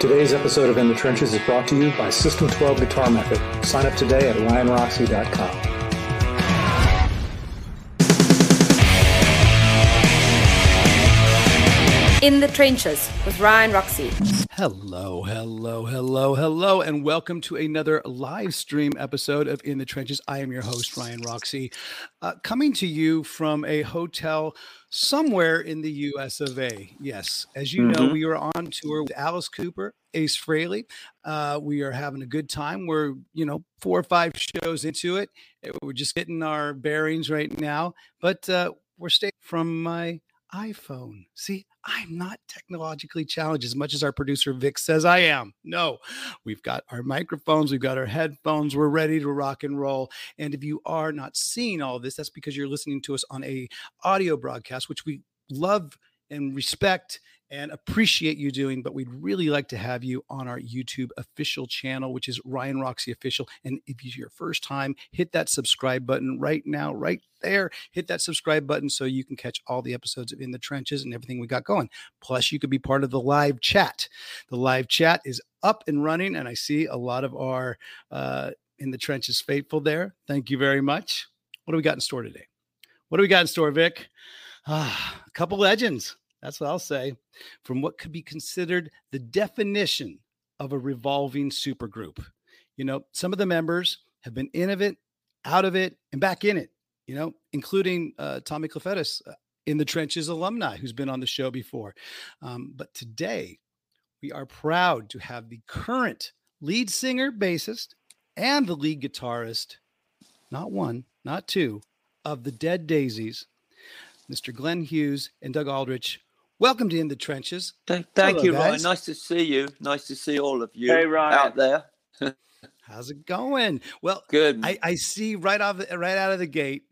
Today's episode of In the Trenches is brought to you by System 12 Guitar Method. Sign up today at ryanroxie.com. In the Trenches with Ryan Roxie. Hello, hello, hello, hello, and welcome to another live stream episode of In the Trenches. I am your host, Ryan Roxie, uh, coming to you from a hotel somewhere in the US of A. Yes, as you know, Mhm. we are on tour with Alice Cooper, Ace Frehley. Uh, we are having a good time. We're, you know, four or five shows into it. We're just getting our bearings right now, but uh, we're staying from my iPhone. See, I'm not technologically challenged as much as our producer Vic says I am. No, we've got our microphones, we've got our headphones, we're ready to rock and roll. And if you are not seeing all this, that's because you're listening to us on a audio broadcast, which we love and respect and appreciate you doing, but we'd really like to have you on our YouTube official channel, which is Ryan Roxie Official. And if it's your first time, hit that subscribe button right now, right there. Hit that subscribe button so you can catch all the episodes of In the Trenches and everything we got going. Plus, you could be part of the live chat. The live chat is up and running, and I see a lot of our uh, In the Trenches faithful there. Thank you very much. What do we got in store today? What do we got in store, Vic? Ah, a couple legends. That's what I'll say. From what could be considered the definition of a revolving supergroup. You know, some of the members have been in of it, out of it, and back in it. You know, including uh, Tommy Clufetos, uh, in the trenches alumni, who's been on the show before. Um, but today, we are proud to have the current lead singer, bassist, and the lead guitarist, not one, not two, of the Dead Daisies, Mr. Glenn Hughes and Doug Aldrich. Welcome to In the Trenches. Th- Thank Hello, you, guys. Ryan. Nice to see you. Nice to see all of you Hey, Ryan. out there. How's it going? Well, Good. I, I see right off the, right out of the gate,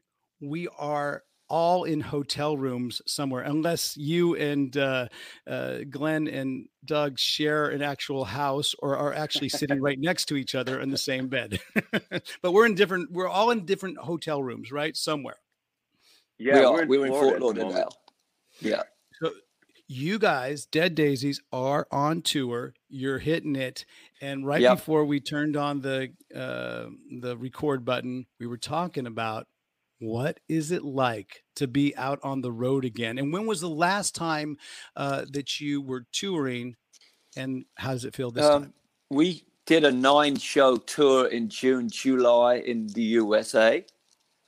we are all in hotel rooms somewhere, unless you and uh, uh, Glenn and Doug share an actual house or are actually sitting right next to each other in the same bed. but we're in different. We're all in different hotel rooms, right? Somewhere. Yeah, we are. we're in, We're in Fort at the moment. Lauderdale. Yeah. You guys, Dead Daisies, are on tour. You're hitting it, and right Yep. before we turned on the uh, the record button, we were talking about what is it like to be out on the road again, and when was the last time uh, that you were touring, and how does it feel this Um, time? we did a nine-show tour in June, July in the USA.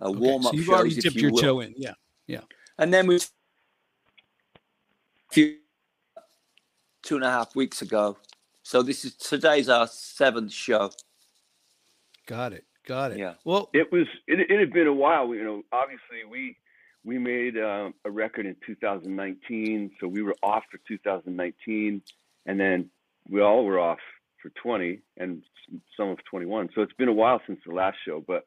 A Okay, warm-up so you've already if dipped you your will. toe in, yeah, yeah. And then we few two and a half weeks ago. So this is today's our seventh show. Got it, got it. Yeah. Well, It was. It, it had been a while. You know, obviously we we made um, a record in 2019, so we were off for 2019, and then we all were off for 20 and some of 21. So it's been a while since the last show, but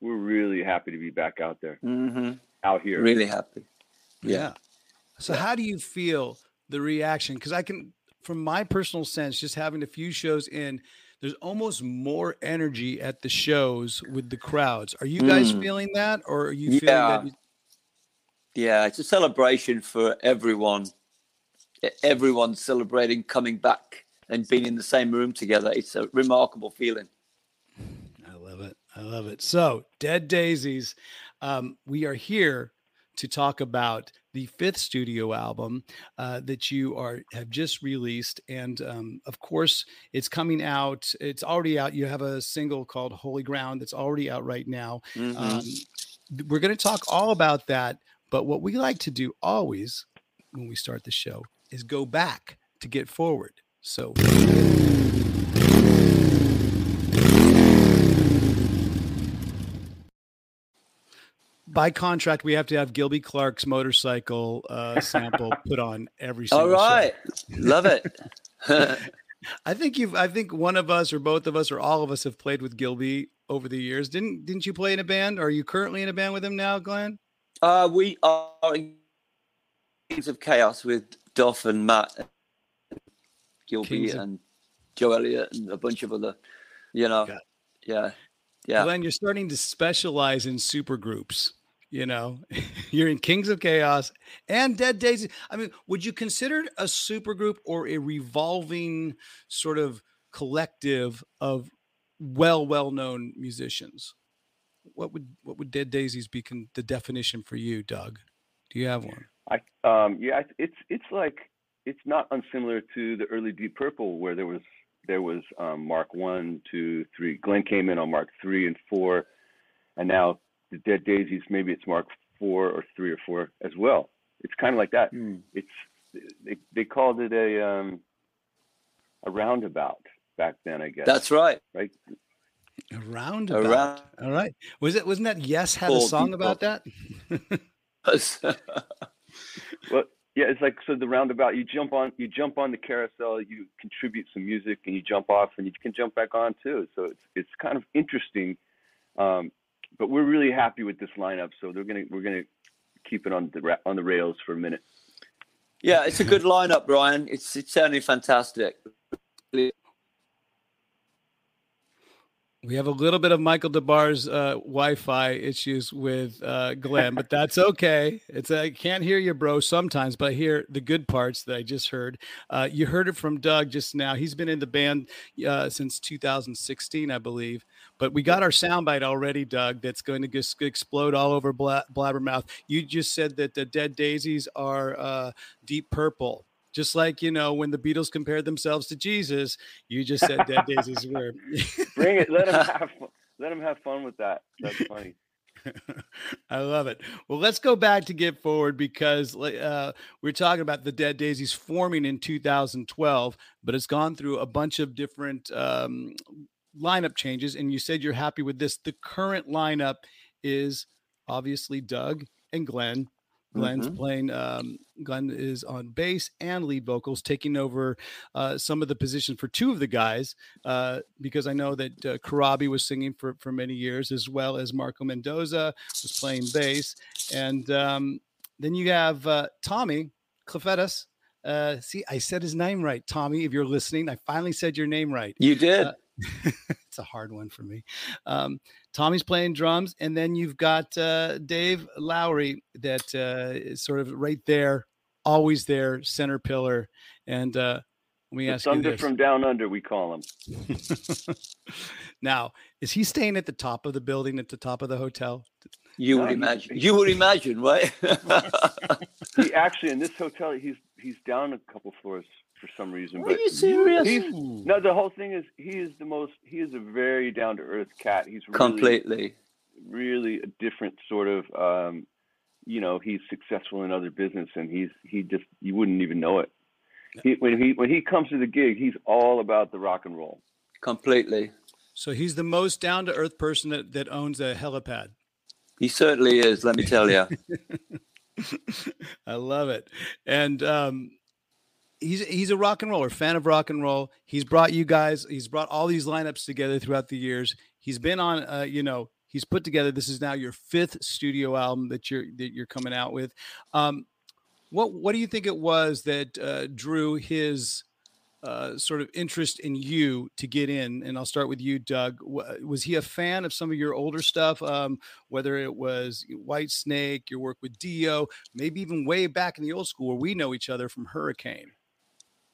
we're really happy to be back out there, hmm out here. Really happy. Yeah. Yeah. So how do you feel the reaction? Because I can, from my personal sense, just having a few shows in, there's almost more energy at the shows with the crowds. Are you guys Mm. feeling that, or are you feeling Yeah. that? Yeah, it's a celebration for everyone. E- Everyone's celebrating coming back and being in the same room together. It's a remarkable feeling. I love it. I love it. So, Dead Daisies, um, we are here to talk about the fifth studio album uh, that you are have just released, and um, of course, it's coming out. It's already out. You have a single called "Holy Ground" that's already out right now. Mhm. Um, we're going to talk all about that. But what we like to do always when we start the show is go back to get forward. So, by contract, we have to have Gilby Clarke's motorcycle uh, sample put on every single All right, love it. I think you've. I think one of us, or both of us, or all of us, have played with Gilby over the years. Didn't Didn't you play in a band? Are you currently in a band with him now, Glenn? uh, we are in Kings of Chaos with Duff and Matt, and Gilby of- and Joe Elliott and a bunch of other, you know, yeah, yeah. Glenn, you're starting to specialize in super groups. You know, you're in Kings of Chaos and Dead Daisy. I mean, would you consider it a supergroup or a revolving sort of collective of well, well known musicians? What would what would Dead Daisies be con- the definition for you, Doug? Do you have one? I um yeah, it's it's like it's not unsimilar to the early Deep Purple where there was there was um, Mark one, two, three. Glenn came in on Mark three and four, and now the Dead Daisies maybe it's Mark four or three or four as well. It's kind of like that. Mm. It's they they called it a um a roundabout back then, I guess. That's right. right. A roundabout. Around. All right. Was it wasn't that Yes had a song Deep about that? Well, yeah, it's like so the roundabout. You jump on, you jump on the carousel, you contribute some music, and you jump off, and you can jump back on too. So it's it's kind of interesting. Um, but we're really happy with this lineup, so they're gonna we're gonna keep it on the on the rails for a minute. yeah, it's a good lineup, Brian. It's it's certainly fantastic. We have a little bit of Michael DeBar's uh, Wi-Fi issues with uh, Glenn, but that's okay. It's I can't hear you, bro, sometimes, but I hear the good parts that I just heard. Uh, you heard it from Doug just now. He's been in the band uh, since 2016, I believe. But we got our soundbite already, Doug. That's going to just explode all over Bla- Blabbermouth. You just said that the Dead Daisies are uh, Deep Purple. Just like you know, when the Beatles compared themselves to Jesus, you just said Dead Daisies were. Bring it. Let them have fun. let them have fun with that. That's funny. I love it. Well, let's go back to Get Forward because uh, we're talking about the Dead Daisies forming in 2012, but it's gone through a bunch of different um, lineup changes. And you said you're happy with this. The current lineup is obviously Doug and Glenn. Glenn's Mhm. playing. Um, Glenn is on bass and lead vocals, taking over uh, some of the positions for two of the guys. Uh, because I know that uh, Corabi was singing for for many years, as well as Marco Mendoza was playing bass, and um, then you have uh, Tommy Clufetos. Uh, see, I said his name right, Tommy. If you're listening, I finally said your name right. You did. It's a hard one for me. Um, Tommy's playing drums, and then you've got uh, Dave Lowy that uh, is sort of right there, always there, center pillar. And uh, let me The ask you thunder this: from down under, we call them. now, is he staying at the top of the building, at the top of the hotel? you no, would he- imagine. You would imagine, right? He actually in this hotel, he's he's down a couple floors for some reason. Are but you serious? He's, no, the whole thing is he is the most. He is a very down to earth cat. He's really, Completely. really a different sort of. Um, you know, he's successful in other business, and he's he just you wouldn't even know it. He, when he when he comes to the gig, he's all about the rock and roll. Completely. So he's the most down to earth person that, that owns a helipad. He certainly is. Let me tell you. I love it. And um, he's he's a rock and roller, fan of rock and roll. He's brought you guys. He's brought all these lineups together throughout the years. He's been on. Uh, you know, he's put together. This is now your fifth studio album that you're that you're coming out with. Um, what what do you think it was that uh, drew his uh, sort of interest in you to get in? And I'll start with you, Doug. Wa- Was he a fan of some of your older stuff? Um, whether it was Whitesnake, your work with Dio, maybe even way back in the old school where we know each other from Hurricane.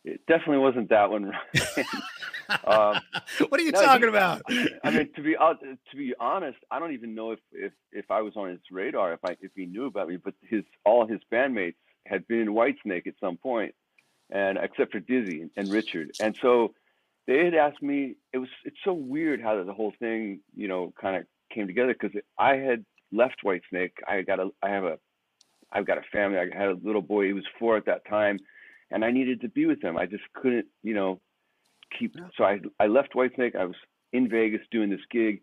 It definitely wasn't that one. um, what are you No, talking about? I mean, to be hon- to be honest, I don't even know if, if, if I was on his radar, if I if he knew about me. But his all his bandmates had been in Whitesnake at some point, and except for Dizzy and Richard, and so they had asked me. It was it's so weird how the whole thing you know kind of came together because I had left Whitesnake. I got a I have a I've got a family. I had a little boy. He was four at that time, and I needed to be with them. I just couldn't you know keep. So I I left Whitesnake. I was in Vegas doing this gig,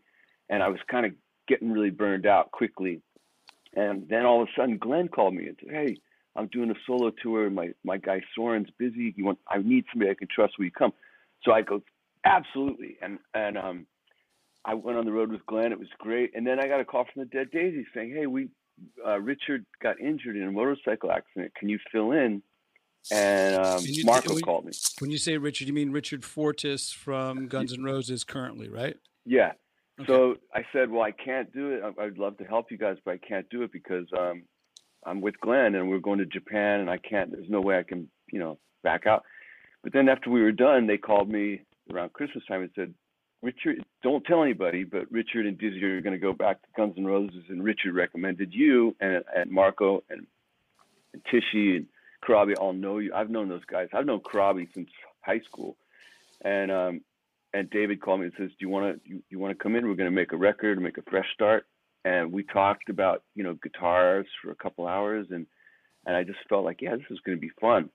and I was kind of getting really burned out quickly. And then all of a sudden, Glenn called me and said, "Hey, I'm doing a solo tour. My my guy Soren's busy. You want? I need somebody I can trust. Will you come?" So I go, "Absolutely." And and um, I went on the road with Glenn. It was great. And then I got a call from the Dead Daisies saying, "Hey, we uh, Richard got injured in a motorcycle accident. Can you fill in?" And um, you- Marco we- called me. When you say Richard, you mean Richard Fortus from Guns N' Roses currently, right? Yeah, Okay. So I said, well, I can't do it. I- I'd love to help you guys, but I can't do it because um, I'm with Glenn and we're going to Japan and I can't, there's no way I can, you know, back out. But then after we were done, they called me around Christmas time and said, Richard, don't tell anybody, but Richard and Dizzy are going to go back to Guns N' Roses, and Richard recommended you and, and Marco and, and Tichy and Corabi all know you. I've known those guys. I've known Corabi since high school, and um, and David called me and says, "Do you want to you, you want to come in? We're going to make a record, make a fresh start." And we talked about you know guitars for a couple hours, and and I just felt like, yeah, this is going to be fun.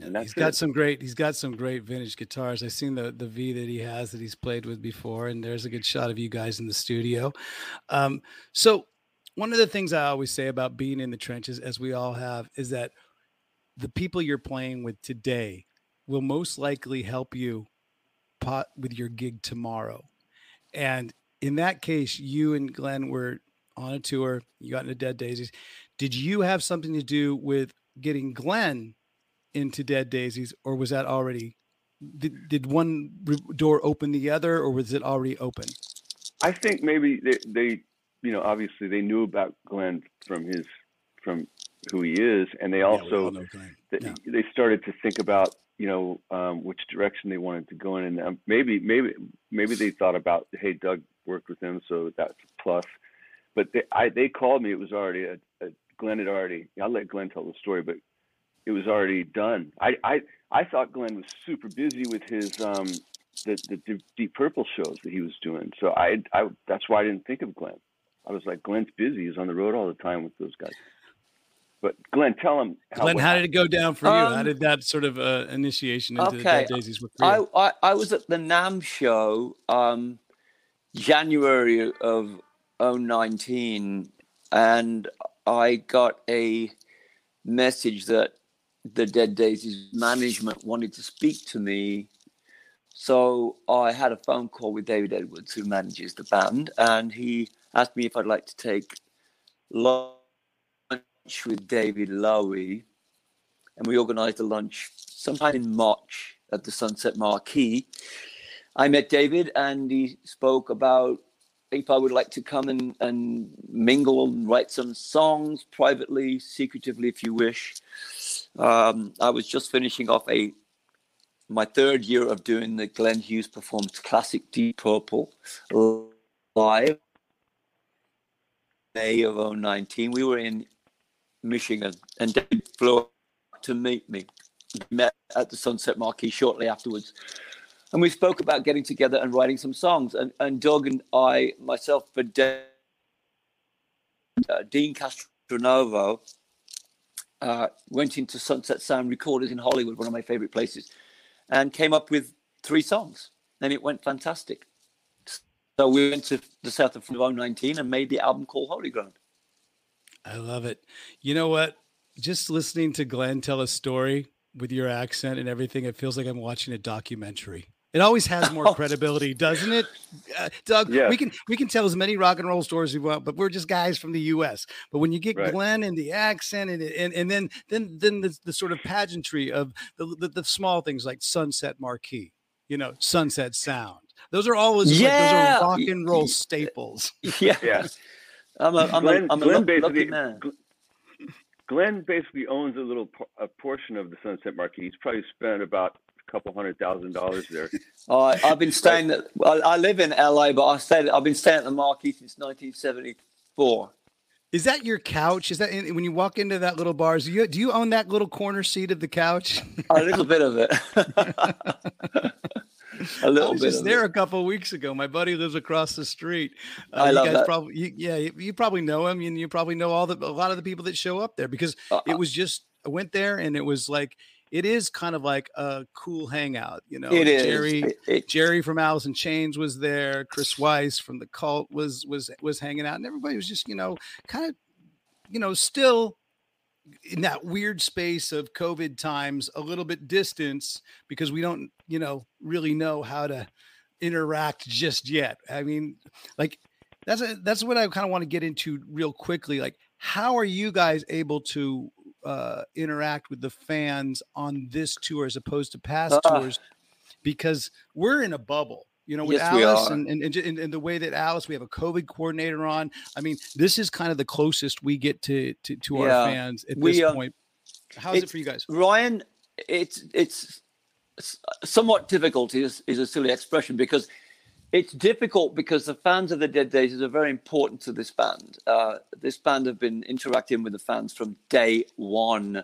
And that's he's got it. some great he's got some great vintage guitars. I've seen the the V that he has that he's played with before, and there's a good shot of you guys in the studio. Um, so one of the things I always say about being in the trenches, as we all have, is that the people you're playing with today will most likely help you pot with your gig tomorrow. And in that case, you and Glenn were on a tour, you got into Dead Daisies. Did you have something to do with getting Glenn into Dead Daisies, or was that already? Did, did one door open the other, or was it already open? I think maybe they, they, you know, obviously they knew about Glenn from his, from who he is, and they also all know Glenn. th- Yeah. they started to think about, you know, um, which direction they wanted to go in, and um, maybe, maybe, maybe they thought about, hey, Doug worked with him, so that's a plus. But they, I, they called me. It was already a, a Glenn had already. I'll let Glenn tell the story, but it was already done. I, I, I thought Glenn was super busy with his um, the, the Deep- Deep Purple shows that he was doing. So I, I that's why I didn't think of Glenn. I was like, Glenn's busy. He's on the road all the time with those guys. But Glenn, tell him how. Glenn, how did it go down for you? How Um, did that sort of uh, initiation into the okay, Dead Daisies work for you? I, I, I was at the NAMM show um, January of 019 and I got a message that the Dead Daisies management wanted to speak to me. So I had a phone call with David Edwards, who manages the band, and he asked me if I'd like to take lunch with David Lowy. And we organized a lunch sometime in March at the Sunset Marquis. I met David and he spoke about if I would like to come and, and mingle and write some songs privately, secretively, if you wish. Um, I was just finishing off a my third year of doing the Glenn Hughes performed classic Deep Purple live. May of 019. We were in Michigan and David flew up to meet me. We met at the Sunset Marquis shortly afterwards. And we spoke about getting together and writing some songs. And, and Doug and I, myself, but De- uh, Deen Castronovo, uh, went into Sunset Sound Recorders in Hollywood, one of my favorite places, and came up with three songs. And it went fantastic. So we went to the south of 019 and made the album called Holy Ground. I love it. You know what? Just listening to Glenn tell a story with your accent and everything, it feels like I'm watching a documentary. It always has more credibility, doesn't it? Uh, Doug, Yeah. we can we can tell as many rock and roll stories we want, but we're just guys from the U.S. But when you get Right. Glenn and the accent and and, and then then then the, the sort of pageantry of the, the the small things like Sunset Marquis, you know, Sunset Sound. Those are always like, Yeah. those are rock and roll staples. Yeah. Yeah. I'm a, I'm Glenn, a, I'm a Glenn luck- basically, lucky man. Glenn basically owns a little a portion of the Sunset Marquis. He's probably spent about a couple hundred thousand dollars there. Oh, I, I've been staying at, well, I live in LA, but I stayed, I've been staying at the Marquis since 1974. Is that your couch? Is that in, when you walk into that little bar? Do you do you own that little corner seat of the couch? A little bit of it. a I little was bit just there it. a couple weeks ago. My buddy lives across the street. Uh, I you love guys that. Probably, you, yeah, you, you probably know him, and you probably know all the a lot of the people that show up there because Uh, it was just I went there and it was like it is kind of like a cool hangout. You know, It is. Jerry. It- it- Jerry from Alice in Chains was there. Chris Wyse from the Cult was was was hanging out, and everybody was just you know kind of you know still in that weird space of COVID times, a little bit distance because we don't you know really know how to interact just yet. I mean, like that's a, that's what I kind of want to get into real quickly. Like, how are you guys able to uh, interact with the fans on this tour as opposed to past Ah. tours? Because we're in a bubble. You know, with Yes, Alice and, and, and, and the way that Alice, we have a COVID coordinator on. I mean, this is kind of the closest we get to to, to our fans at We, this uh, point. How's it for you guys? Ryan, it's it's somewhat difficult is, is a silly expression because it's difficult because the fans of the Dead Daisies are very important to this band. Uh, this band have been interacting with the fans from day one.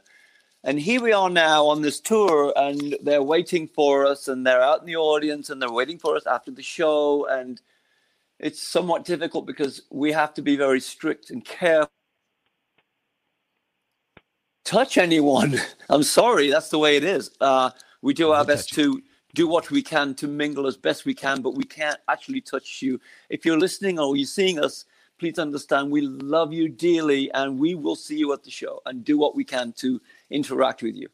And here we are now on this tour, and they're waiting for us, and they're out in the audience, and they're waiting for us after the show. And it's somewhat difficult because we have to be very strict and careful. Touch anyone. I'm sorry, that's the way it is. Uh, we do our best to do what we can to mingle as best we can, but we can't actually touch you. If you're listening or you're seeing us, please understand we love you dearly and we will see you at the show and do what we can to interact with you.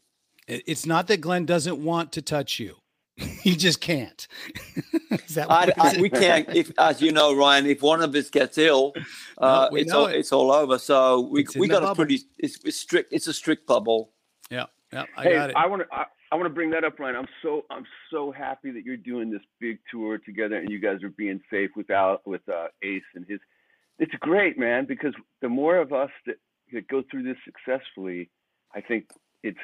It's not that Glenn doesn't want to touch you; he just can't. is that what I. I, we can't, if, as you know, Ryan, if one of us gets ill, uh, we it's all, it. it's all over. So we It's we got a bubble. pretty it's, it's strict. It's a strict bubble. yeah, yeah, I hey, got it. I want to. I, I want to bring that up, Ryan. I'm so I'm so happy that you're doing this big tour together, and you guys are being safe without with uh, Ace and his. It's great, man, because the more of us that, that go through this successfully, I think it's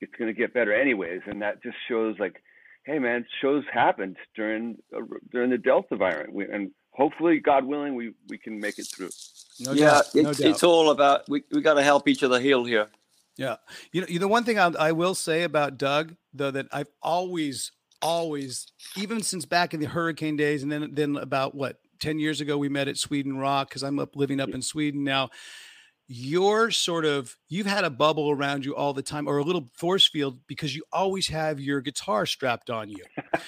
it's going to get better anyways, and that just shows like, hey, man, shows happened during uh, during the Delta variant, we, and hopefully, God willing, we we can make it through. no yeah, doubt, it's, no doubt. it's all about we we got to help each other heal here. Yeah. You know, you know, one thing I, I will say about Doug, though, that I've always, always, even since back in the hurricane days, and then, then about what, 10 years ago, we met at Sweden Rock because I'm up living up in Sweden now. You're sort of, you've had a bubble around you all the time or a little force field because you always have your guitar strapped on you.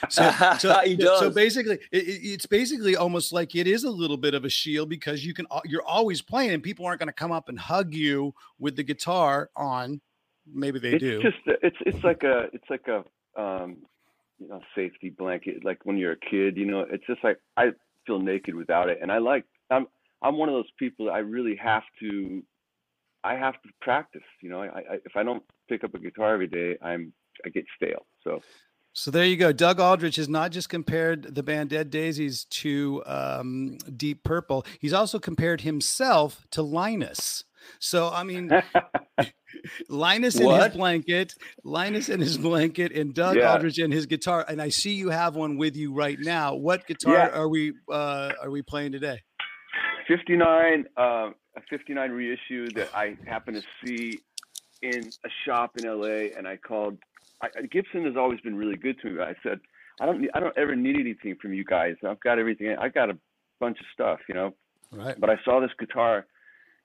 So, so, so basically, it, it- it's basically almost like it is a little bit of a shield because you can you're always playing and people aren't going to come up and hug you with the guitar on. Maybe they it's do. just it's it's like a it's like a um you know safety blanket like when you're a kid you know it's just like i feel naked without it and i like i'm i'm one of those people that i really have to i have to practice you know i, I if i don't pick up a guitar every day i'm i get stale so So there you go. Doug Aldrich has not just compared the band Dead Daisies to um, Deep Purple. He's also compared himself to Linus. So I mean, Linus in his blanket, Linus in his blanket, and Doug Yeah. Aldrich in his guitar. And I see you have one with you right now. What guitar Yeah. are we uh, are we playing today? 59 uh, a 59 reissue that i happened to see in a shop in la and i called I, I- gibson has always been really good to me i said i don't i don't ever need anything from you guys. I've got everything I've got a bunch of stuff you know? Right. but i saw this guitar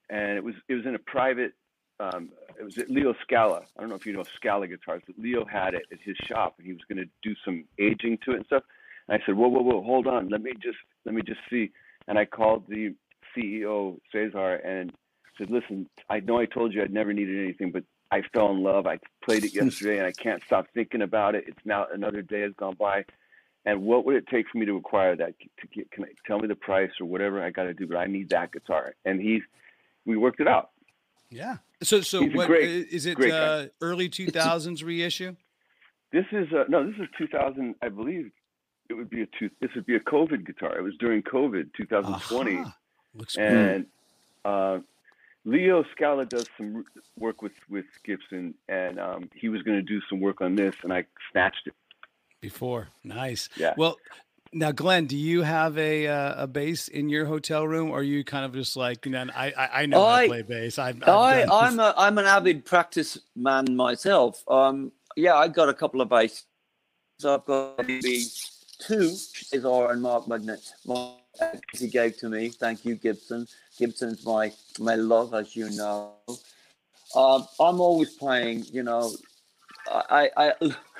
and it was it was in a private um, it was at leo scala. I don't know if you know scala guitars but leo had it at his shop and he was going to do some aging to it and stuff. And i said whoa whoa whoa hold on. Let me just let me just see. And i called the ceo cesar and said listen i know i told you i'd never needed anything but i fell in love i played it yesterday and i can't stop thinking about it it's now another day has gone by and what would it take for me to acquire that to get can I, tell me the price or whatever i got to do but i need that guitar and he we worked it out Yeah. So so what great- is it? Uh, early two thousands reissue. This is uh, no, this is 2000. I believe it would be a two. This would be a COVID guitar. It was during COVID, 2020, Aha. Looks good. and uh, Leo Scala does some work with with Gibson, and um, he was going to do some work on this, and I snatched it. before. Nice. Yeah. Well, now, Glenn, do you have a uh, a bass in your hotel room, or are you kind of just like, you know, I I, I know how I- to play bass. I've, I've I i am a I'm an avid practice man myself. Um, yeah, I got a couple of basses. I've got maybe two Cesar and Mark Magnet. Mark he gave to me. Thank you, Gibson. Gibson's my my love, as you know. Um, I'm always playing. You know, I, I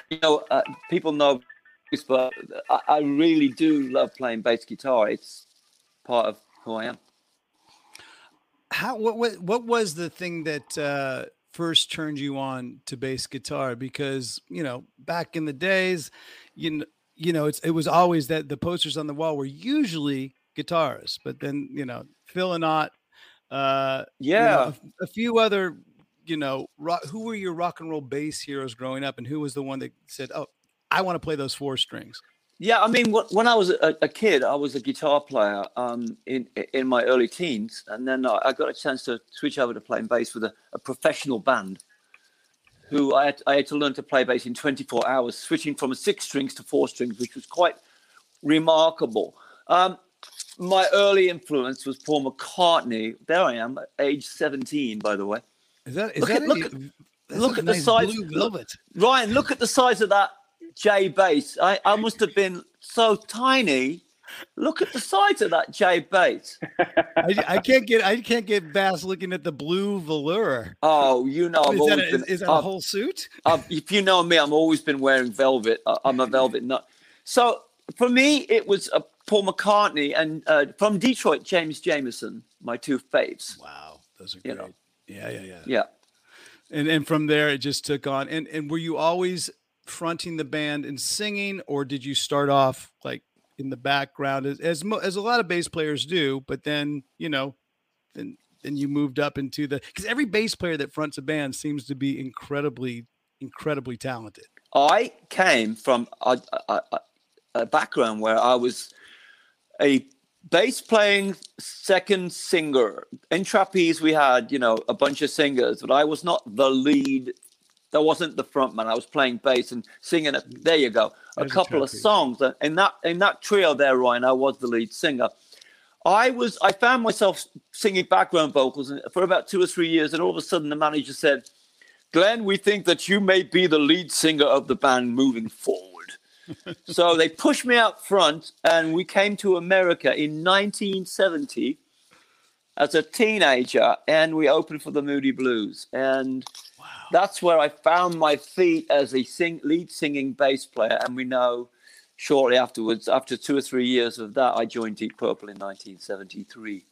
you know uh, people know this, but I, I really do love playing bass guitar. It's part of who I am. how what what what was the thing that uh, first turned you on to bass guitar? Because you know, back in the days, you know, you know, it's it was always that the posters on the wall were usually guitars, but then you know, Phil Lynott, uh, you know, Yeah. a, a few other, you know, rock, who were your rock and roll bass heroes growing up, and who was the one that said, "Oh, I want to play those four strings"? Yeah, I mean, when I was a, kid, I was a guitar player um, in in my early teens, and then I, I got a chance to switch over to playing bass with a, a professional band. Who I had, I had to learn to play bass in 24 hours, switching from six strings to four strings, which was quite remarkable. Um, my early influence was Paul McCartney. There I am, at age 17, by the way. Is that is Look that at- look at- look at the nice size- blue look- velvet. Ryan, look at the size of that J bass. I, I must have been so tiny. Look at the size of that J bass. I, I can't get I can't get past looking at the blue velour. Oh, you know, I've Is that, a, been. is, is that a I've- whole suit? I've- if you know me, I've always been wearing velvet. I- I'm a velvet nut. So for me, it was uh, Paul McCartney and uh, from Detroit, James Jamerson, my two faves. Wow, those are You great. know. Yeah, yeah, yeah. Yeah. And and from there it just took on. And and were you always fronting the band and singing, or did you start off like in the background as as, mo- as a lot of bass players do? But then you know, then then you moved up into the because every bass player that fronts a band seems to be incredibly incredibly talented. I came from a, a, a- a background where I was a bass playing second singer. In Trapeze, we had, you know, a bunch of singers, but I was not the lead. I wasn't the front man. I was playing bass and singing. A, there you go. A There's a couple of songs. In that in that trio there, Ryan, I was the lead singer. I was I found myself singing background vocals for about two or three years, and all of a sudden the manager said, Glenn, we think that you may be the lead singer of the band moving forward. so they pushed me out front, and we came to America in 1970 as a teenager, and we opened for the Moody Blues. And that's where I found my feet as a sing- lead singing bass player. And we know shortly afterwards, after two or three years of that, I joined Deep Purple in 1973.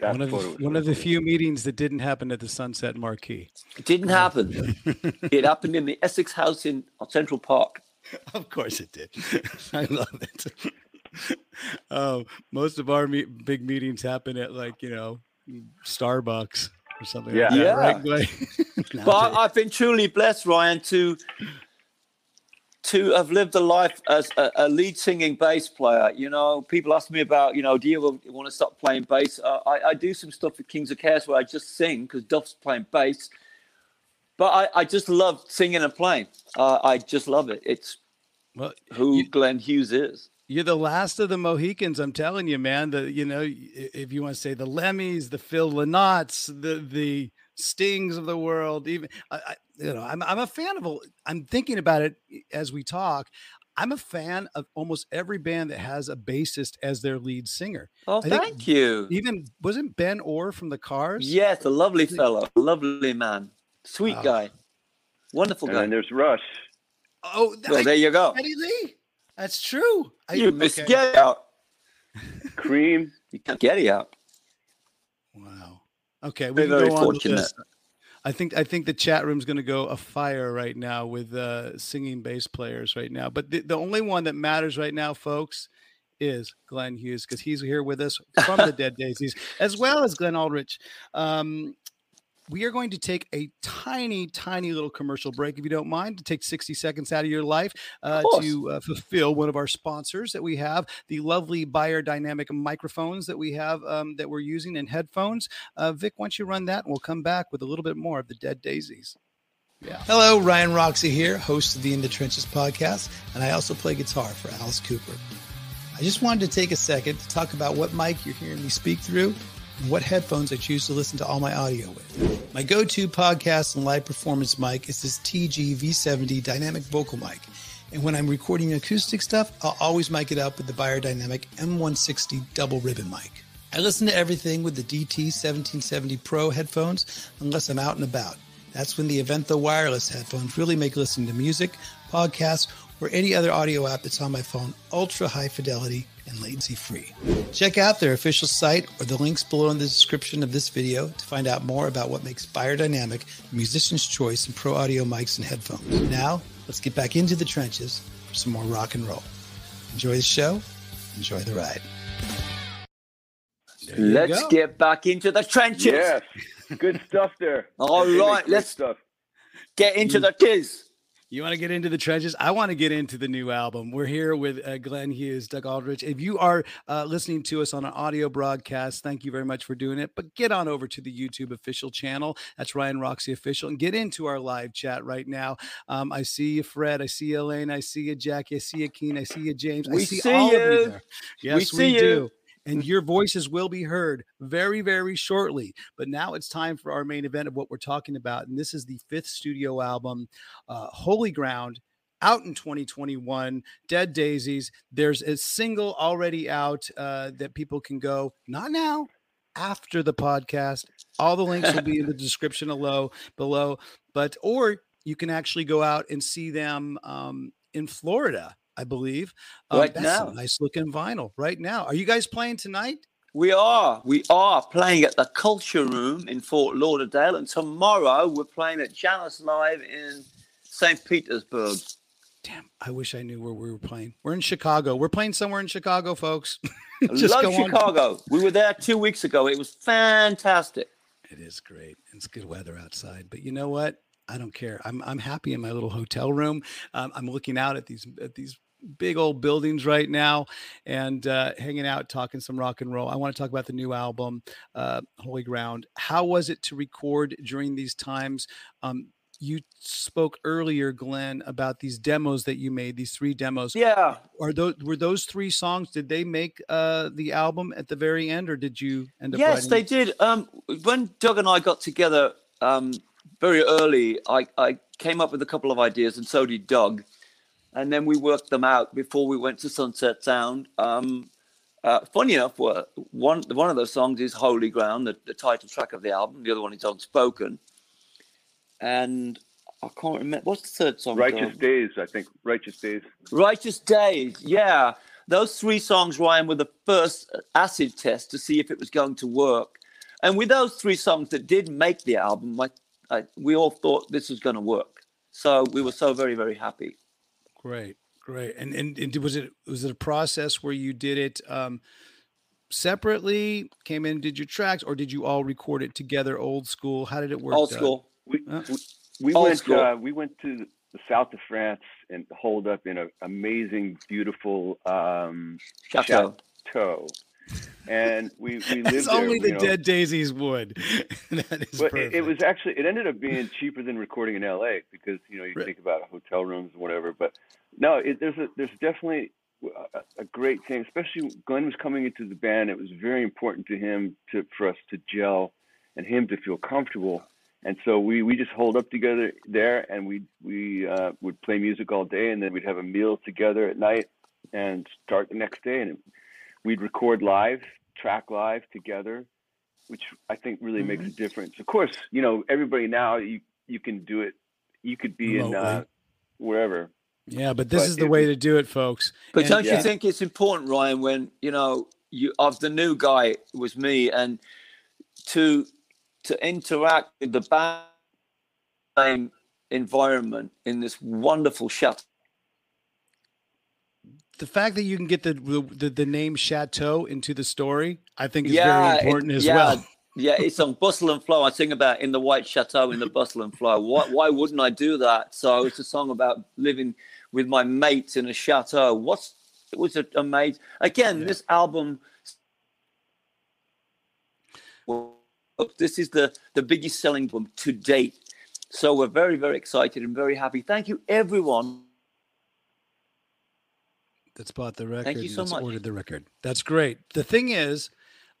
One of the, photo one of the few meetings that didn't happen at the Sunset Marquis. It didn't happen. it happened in the Essex House in Central Park. Of course it did. I love it. um, most of our me- big meetings happen at like you know Starbucks or something. Yeah. like that, Yeah. right? Like, But nowadays. I've been truly blessed, Ryan, to to have lived a life as a, a lead singing bass player. You know, people ask me about, you know, do you ever want to stop playing bass? Uh, I, I do some stuff with Kings of Chaos where I just sing because Duff's playing bass. But I, I just love singing and playing. Uh, I just love it. It's well, who You- Glenn Hughes is. You're the last of the Mohicans. I'm telling you, man. The you know, if you want to say the Lemmys, the Phil Lynotts, the the Stings of the world, even I, I you know, I'm I'm a fan of. I'm thinking about it as we talk. I'm a fan of almost every band that has a bassist as their lead singer. Oh, I thank you. Even wasn't Ben Orr from the Cars? Yes, a lovely fellow, lovely man, sweet Wow. guy, wonderful guy. And there's Rush. Oh, Well, there you go. Geddy Lee. That's true. I- You missed okay. Geddy out. Cream. You can't Geddy out. Wow. Okay, we Very, can very go on with fortunate. this. I think I think the chat room's going to go afire right now with uh, singing bass players right now. But the, the only one that matters right now, folks, is Glenn Hughes because he's here with us from the Dead Daisies, as well as Glenn Aldrich. Um, we are going to take a tiny, tiny little commercial break, if you don't mind, to take 60 seconds out of your life uh, course. to uh, fulfill one of our sponsors that we have, the lovely Beyerdynamic microphones that we have um, that we're using in headphones. Uh, Vic, why don't you run that and we'll come back with a little bit more of the Dead Daisies. Yeah. Hello, Ryan Roxie here, host of the In the Trenches podcast, and I also play guitar for Alice Cooper. I just wanted to take a second to talk about what mic you're hearing me speak through and what headphones I choose to listen to all my audio with. My go to podcast and live performance mic is this TG V70 dynamic vocal mic. And when I'm recording acoustic stuff, I'll always mic it up with the Beyerdynamic M160 double ribbon mic. I listen to everything with the DT 1770 Pro headphones unless I'm out and about. That's when the Aventho wireless headphones really make listening to music, podcasts, or any other audio app that's on my phone ultra high fidelity and latency free. Check out their official site or the links below in the description of this video to find out more about what makes Beyerdynamic a musician's choice in pro audio mics and headphones. Now, let's get back into the trenches for some more rock and roll. Enjoy the show, enjoy the ride. Let's go. get back into the trenches. Yes. Good stuff there. All They make right, great let's- stuff. Get into the tiz. You want to get into the trenches? I want to get into the new album. We're here with uh, Glenn Hughes, Doug Aldrich. If you are uh, listening to us on an audio broadcast, thank you very much for doing it. But get on over to the YouTube official channel. That's Ryan Roxie Official and get into our live chat right now. Um, I see you, Fred. I see you, Elaine. I see you, Jackie. I see you, Keen. I see you, James. We I see, see all you. of you there. Yes, We we, you. And your voices will be heard very, very shortly. But now it's time for our main event of what we're talking about. And this is the fifth studio album, uh, Holy Ground, out in 2021, Dead Daisies. There's a single already out uh, that people can go, not now, after the podcast. All the links will be in the description below, below. But, or you can actually go out and see them um, in Florida, I believe. Um, Right now. nice looking vinyl right now. Are you guys playing tonight? We are. We are playing at the Culture Room in Fort Lauderdale, and tomorrow we're playing at Jannus Live in St. Petersburg. Damn, I wish I knew where we were playing. We're in Chicago. We're playing somewhere in Chicago, folks. Just Love go on. Chicago. We were there two weeks ago. It was fantastic. It is great. It's good weather outside, but you know what? I don't care. I'm I'm happy in my little hotel room. Um, I'm looking out at these at these big old buildings right now and uh, hanging out, talking some rock and roll. I want to talk about the new album, uh, Holy Ground. How was it to record during these times? Um, you spoke earlier, Glenn, about these demos that you made. These three demos. Yeah. Are those were those three songs? Did they make uh, the album at the very end, or did you end up? Yes, they did. Um, when Doug and I got together um, very early, I, I came up with a couple of ideas, and so did Doug. And then we worked them out before we went to Sunset Sound. Um, uh, funny enough, one one of those songs is "Holy Ground," the, the title track of the album. The other one is "Unspoken," and I can't remember what's the third song. Righteous Doug? Days, I think. Righteous Days. Righteous Days, yeah. Those three songs, Ryan, were the first acid test to see if it was going to work. And with those three songs that did make the album, I, I, we all thought this was going to work. So we were so very, very happy. Great, great. And, and and was it was it a process where you did it um, separately? Came in, and did your tracks, or did you all record it together, old school? How did it work? Old Doug? school. We, Uh, we, we Old went school. uh, we went to the south of France and holed up in an amazing, beautiful um, Chateau. chateau. And we, we lived there. only the know. dead daisies would. that is But perfect. it, it was actually it ended up being cheaper than recording in LA because you know you Right. think about hotel rooms and whatever. But no, it, there's a there's definitely a, a great thing, especially when Glenn was coming into the band. It was very important to him to for us to gel and him to feel comfortable. And so we, we just hold up together there, and we we uh, would play music all day, and then we'd have a meal together at night, and start the next day, and we'd record live, track live together, which I think really makes a difference. Of course, you know everybody now you you can do it. You could be in uh, wherever. yeah, but this but is the it way to do it, folks. But And- don't Yeah. you think it's important, Ryan, when, you know, you of the new guy was me and to to interact with the band same environment in this wonderful chateau the fact that you can get the the, the name Chateau into the story, I think, is Yeah, very it- important as yeah. well. Yeah, it's on Bustle and Flow. I sing about in the White Chateau in the Bustle and Flow. Why, why wouldn't I do that? So it's a song about living with my mates in a chateau. What's it was a, amazing. Again, Yeah. this album. Well, this is the the biggest selling album to date. So we're very very excited and very happy. Thank you everyone. That's bought the record. Thank you and so that's much. Ordered the record. That's great. The thing is,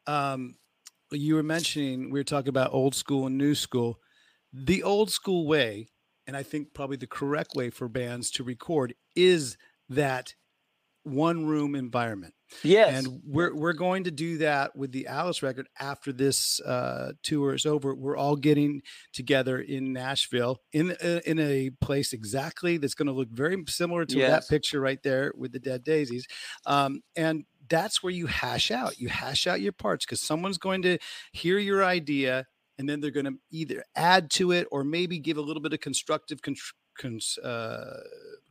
um, you were mentioning we were talking about old school and new school. The old school way, and I think probably the correct way for bands to record is that one room environment. Yes. And we're we're going to do that with the Alice record after this uh, tour is over. We're all getting together in Nashville in a, in a place exactly that's going to look very similar to Yes. that picture right there with the dead daisies. Um, and that's where you hash out. You hash out your parts because someone's going to hear your idea and then they're going to either add to it or maybe give a little bit of constructive con- cons- uh,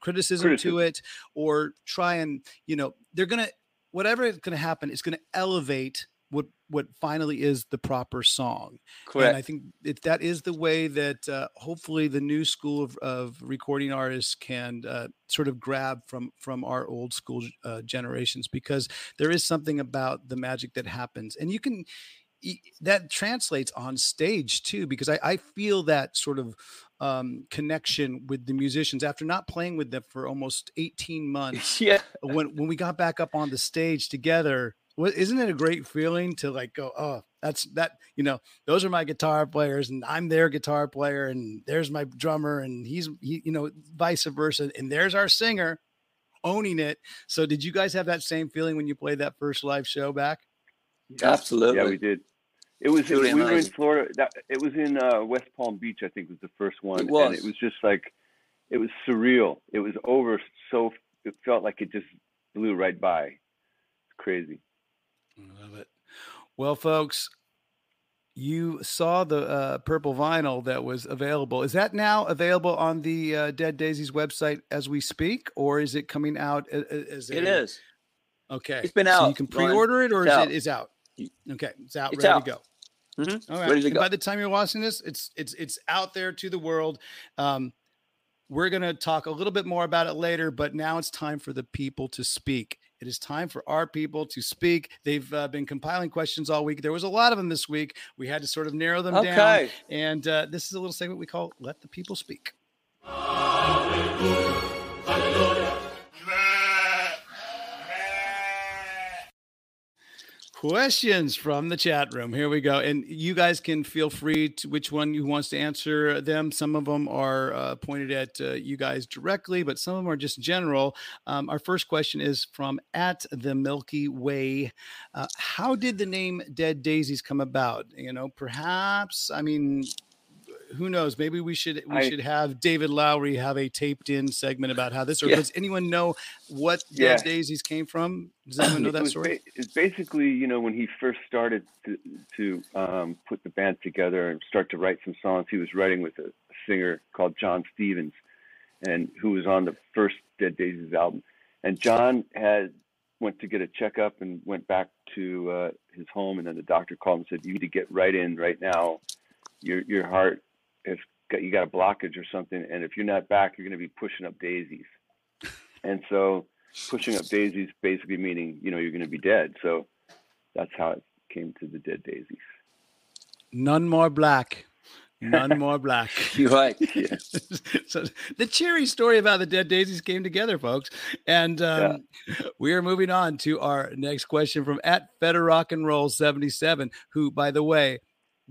criticism, Criticism. to it or try and you know they're going to whatever is going to happen is going to elevate what what finally is the proper song. Correct. And I think if that is the way that uh, hopefully the new school of, of recording artists can uh, sort of grab from from our old school uh, generations, because there is something about the magic that happens, and you can that translates on stage too because I, I feel that sort of um, connection with the musicians after not playing with them for almost 18 months yeah. when when we got back up on the stage together what isn't it a great feeling to like go oh that's that you know those are my guitar players and i'm their guitar player and there's my drummer and he's he, you know vice versa and there's our singer owning it. So did you guys have that same feeling when you played that first live show back? Absolutely yeah we did it was Really we were in. Florida. That, it was in uh, West Palm Beach, I think, was the first one, It was. and it was just like it was surreal. It was over so it felt like it just blew right by. It's crazy. I love it. Well, folks, you saw the uh, purple vinyl that was available. Is that now available on the uh, Dead Daisies website as we speak, or is it coming out a- a- as it a- is Okay, It's been So you can pre-order it, or It's is out. it is out? Okay, it's out, It's ready out. to go. Mhm. All right. Ready to go. by the time you're watching this, it's it's it's out there to the world. Um, we're gonna talk a little bit more about it later, but now it's time for the people to speak. It is time for our people to speak. They've uh, been compiling questions all week. There was a lot of them this week. We had to sort of narrow them down. okay And uh, this is a little segment we call "Let the People Speak." Questions from the chat room. Here we go. And you guys can feel free to which one you wants to answer them. Some of them are uh, pointed at uh, you guys directly, but some of them are just general. Um, our first question is from at the Milky Way. Uh, how did the name Dead Daisies come about? You know, perhaps, I mean, who knows? Maybe we should we I- should have David Lowy have a taped in segment about how this. Or Yeah. does anyone know what Yeah. Dead Daisies came from? Does anyone know that story? ba- it's basically, you know, when he first started to, to um, put the band together and start to write some songs, he was writing with a, a singer called Jon Stevens, and who was on the first Dead Daisies album. And John had went to get a checkup and went back to uh, his home, and then the doctor called and said, "You need to get right in right now. Your your heart has got you got a blockage or something, and if you're not back, you're going to be pushing up daisies." And so pushing up daisies basically meaning you know you're going to be dead so that's how it came to the dead daisies None more black. None more black. you're right yeah so the cheery story about the dead daisies came together, folks. And um, we are moving on to our next question from at Feder Rock and Roll 77, who, by the way,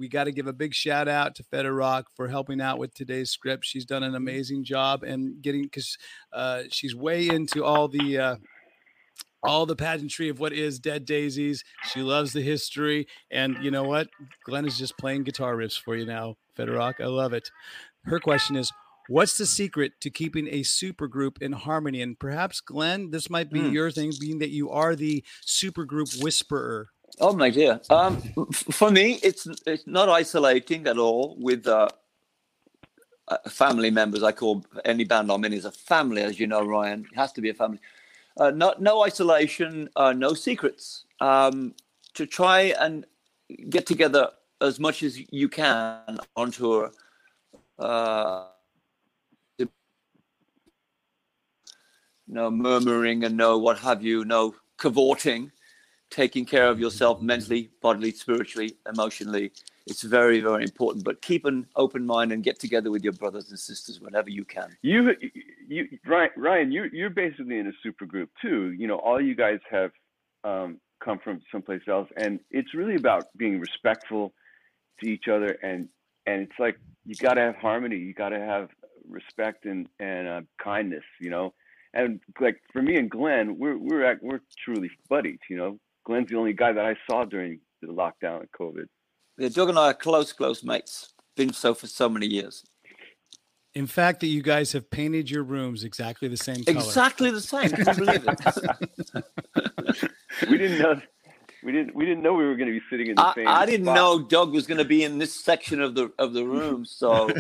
we got to give a big shout out to Feder Rock for helping out with today's script. She's done an amazing job and getting because uh, she's way into all the uh, all the pageantry of what is Dead Daisies. She loves the history, and you know what? Glenn is just playing guitar riffs for you now, Feder Rock. I love it. Her question is, what's the secret to keeping a supergroup in harmony? And perhaps, Glenn, this might be Hmm. your thing, being that you are the supergroup whisperer. Oh my dear. Um, for me, it's it's not isolating at all. With uh, uh, family members, I call any band I'm in is a family, as you know, Ryan. It has to be a family. Uh, not no isolation, uh, no secrets. Um, to try and get together as much as you can on tour. Uh, no murmuring and no what have you, no cavorting taking care of yourself mentally, bodily, spiritually, emotionally. It's very, very important. But keep an open mind and get together with your brothers and sisters whenever you can. you you ryan you you're basically in a super group too you know all you guys have um, come from someplace else and it's really about being respectful to each other and and it's like you got to have harmony you got to have respect and and uh, kindness you know and like for me and glenn we're we're act- we're truly buddies you know glenn's the only guy that i saw during the lockdown and covid Yeah, Doug and I are close, close mates. Been so for so many years. In fact, that you guys have painted your rooms exactly the same color. Exactly the same. Can you believe it? we didn't know we didn't we didn't know we were going to be sitting in the I, same I didn't spot. know Doug was going to be in this section of the of the room. So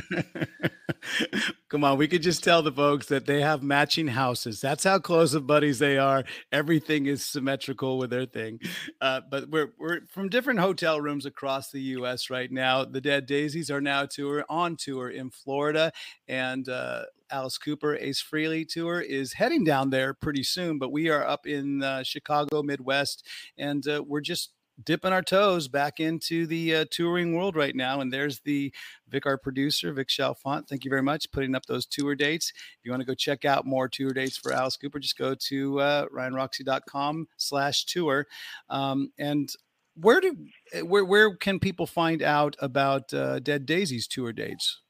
Come on, we could just tell the folks that they have matching houses. That's how close of buddies they are. Everything is symmetrical with their thing. Uh, but we're we're from different hotel rooms across the U.S. right now. The Dead Daisies are now tour on tour in Florida, and uh, Alice Cooper Ace Frehley tour is heading down there pretty soon. But we are up in uh, Chicago, Midwest, and uh, we're just dipping our toes back into the uh, touring world right now. And there's the Vic, our producer, Vic Chalfant. Thank you very much putting up those tour dates. If you want to go check out more tour dates for Alice Cooper, just go to uh, ryanroxie.com slash tour. Um, and where do where where can people find out about uh, Dead Daisies tour dates?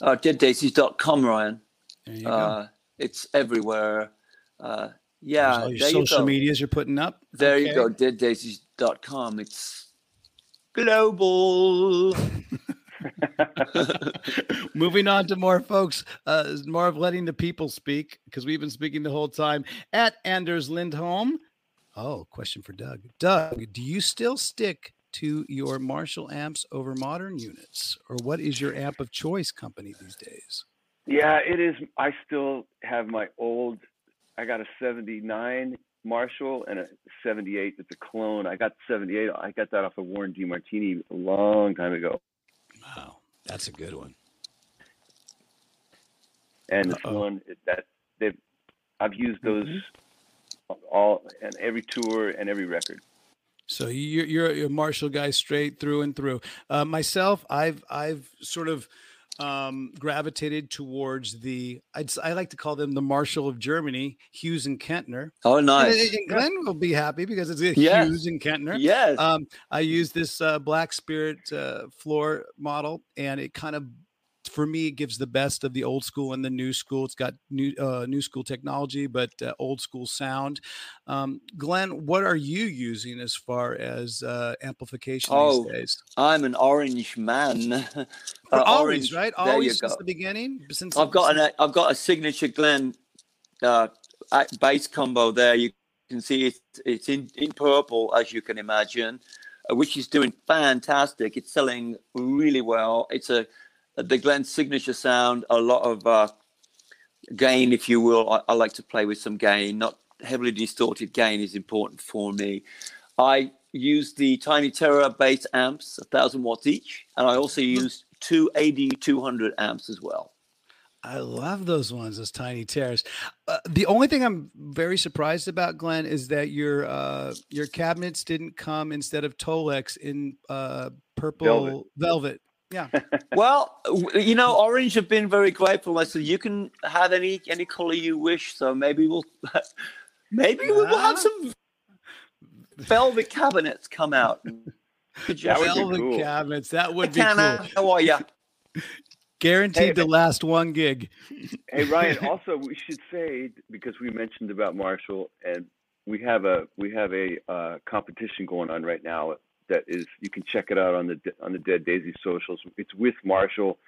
Uh, deaddaisies.com, Ryan. You. Uh, it's everywhere. Uh, yeah, all your you social go. medias you're putting up. There you Okay. go, deaddaisies.com. It's global. Moving on to more folks, uh, more of letting the people speak because we've been speaking the whole time at Anders Lindholm. Oh, question for Doug. Doug, do you still stick to your Marshall amps over modern units, or what is your amp of choice company these days? Yeah, it is. I still have my old. I got a '79 Marshall and a '78 that's a clone. I got '78. I got that off of Warren DeMartini a long time ago. Wow, that's a good one. And this one that they've. I've used those all and every tour and every record. So you're you're a Marshall guy straight through and through. Uh, myself, I've I've sort of um, gravitated towards the I'd, s- I like to call them the Marshall of Germany, Hughes and Kettner. Oh, And, nice. and Glenn will be happy because it's a Yes. Hughes and Kettner. Yes. Um, I use this uh, Black Spirit uh, floor model, and it kind of, for me, it gives the best of the old school and the new school. It's got new uh, new school technology, but uh, old school sound. Um, Glenn, what are you using as far as uh, amplification Oh, these days? I'm an orange man. Uh, always, orange- right? There you Always go. since the beginning. Since I've got an I've got a signature Glenn uh, bass combo there. You can see it, it's in in purple as you can imagine, uh, which is doing fantastic. It's selling really well. It's a the Glenn signature sound. A lot of uh, gain, if you will. I, I like to play with some gain, not heavily distorted gain is important for me. I use the Tiny Terror bass amps, a thousand watts each, and I also use two AD 200 amps as well. I love those ones, those tiny tears. Uh, the only thing I'm very surprised about, Glenn, is that your uh, your cabinets didn't come instead of Tolex in uh, purple velvet. Yeah, Well, you know, Orange have been very grateful. I said you can have any any color you wish. So maybe we'll maybe we will have some velvet cabinets come out. Good job. That would be velvet cool. cabinets. That would be Tana, cool. how are you? Guaranteed Hey, to last one gig. Hey Ryan, also we should say because we mentioned about Marshall, and we have a we have a uh, competition going on right now that is you can check it out on the on the Dead Daisy socials. It's with Marshall,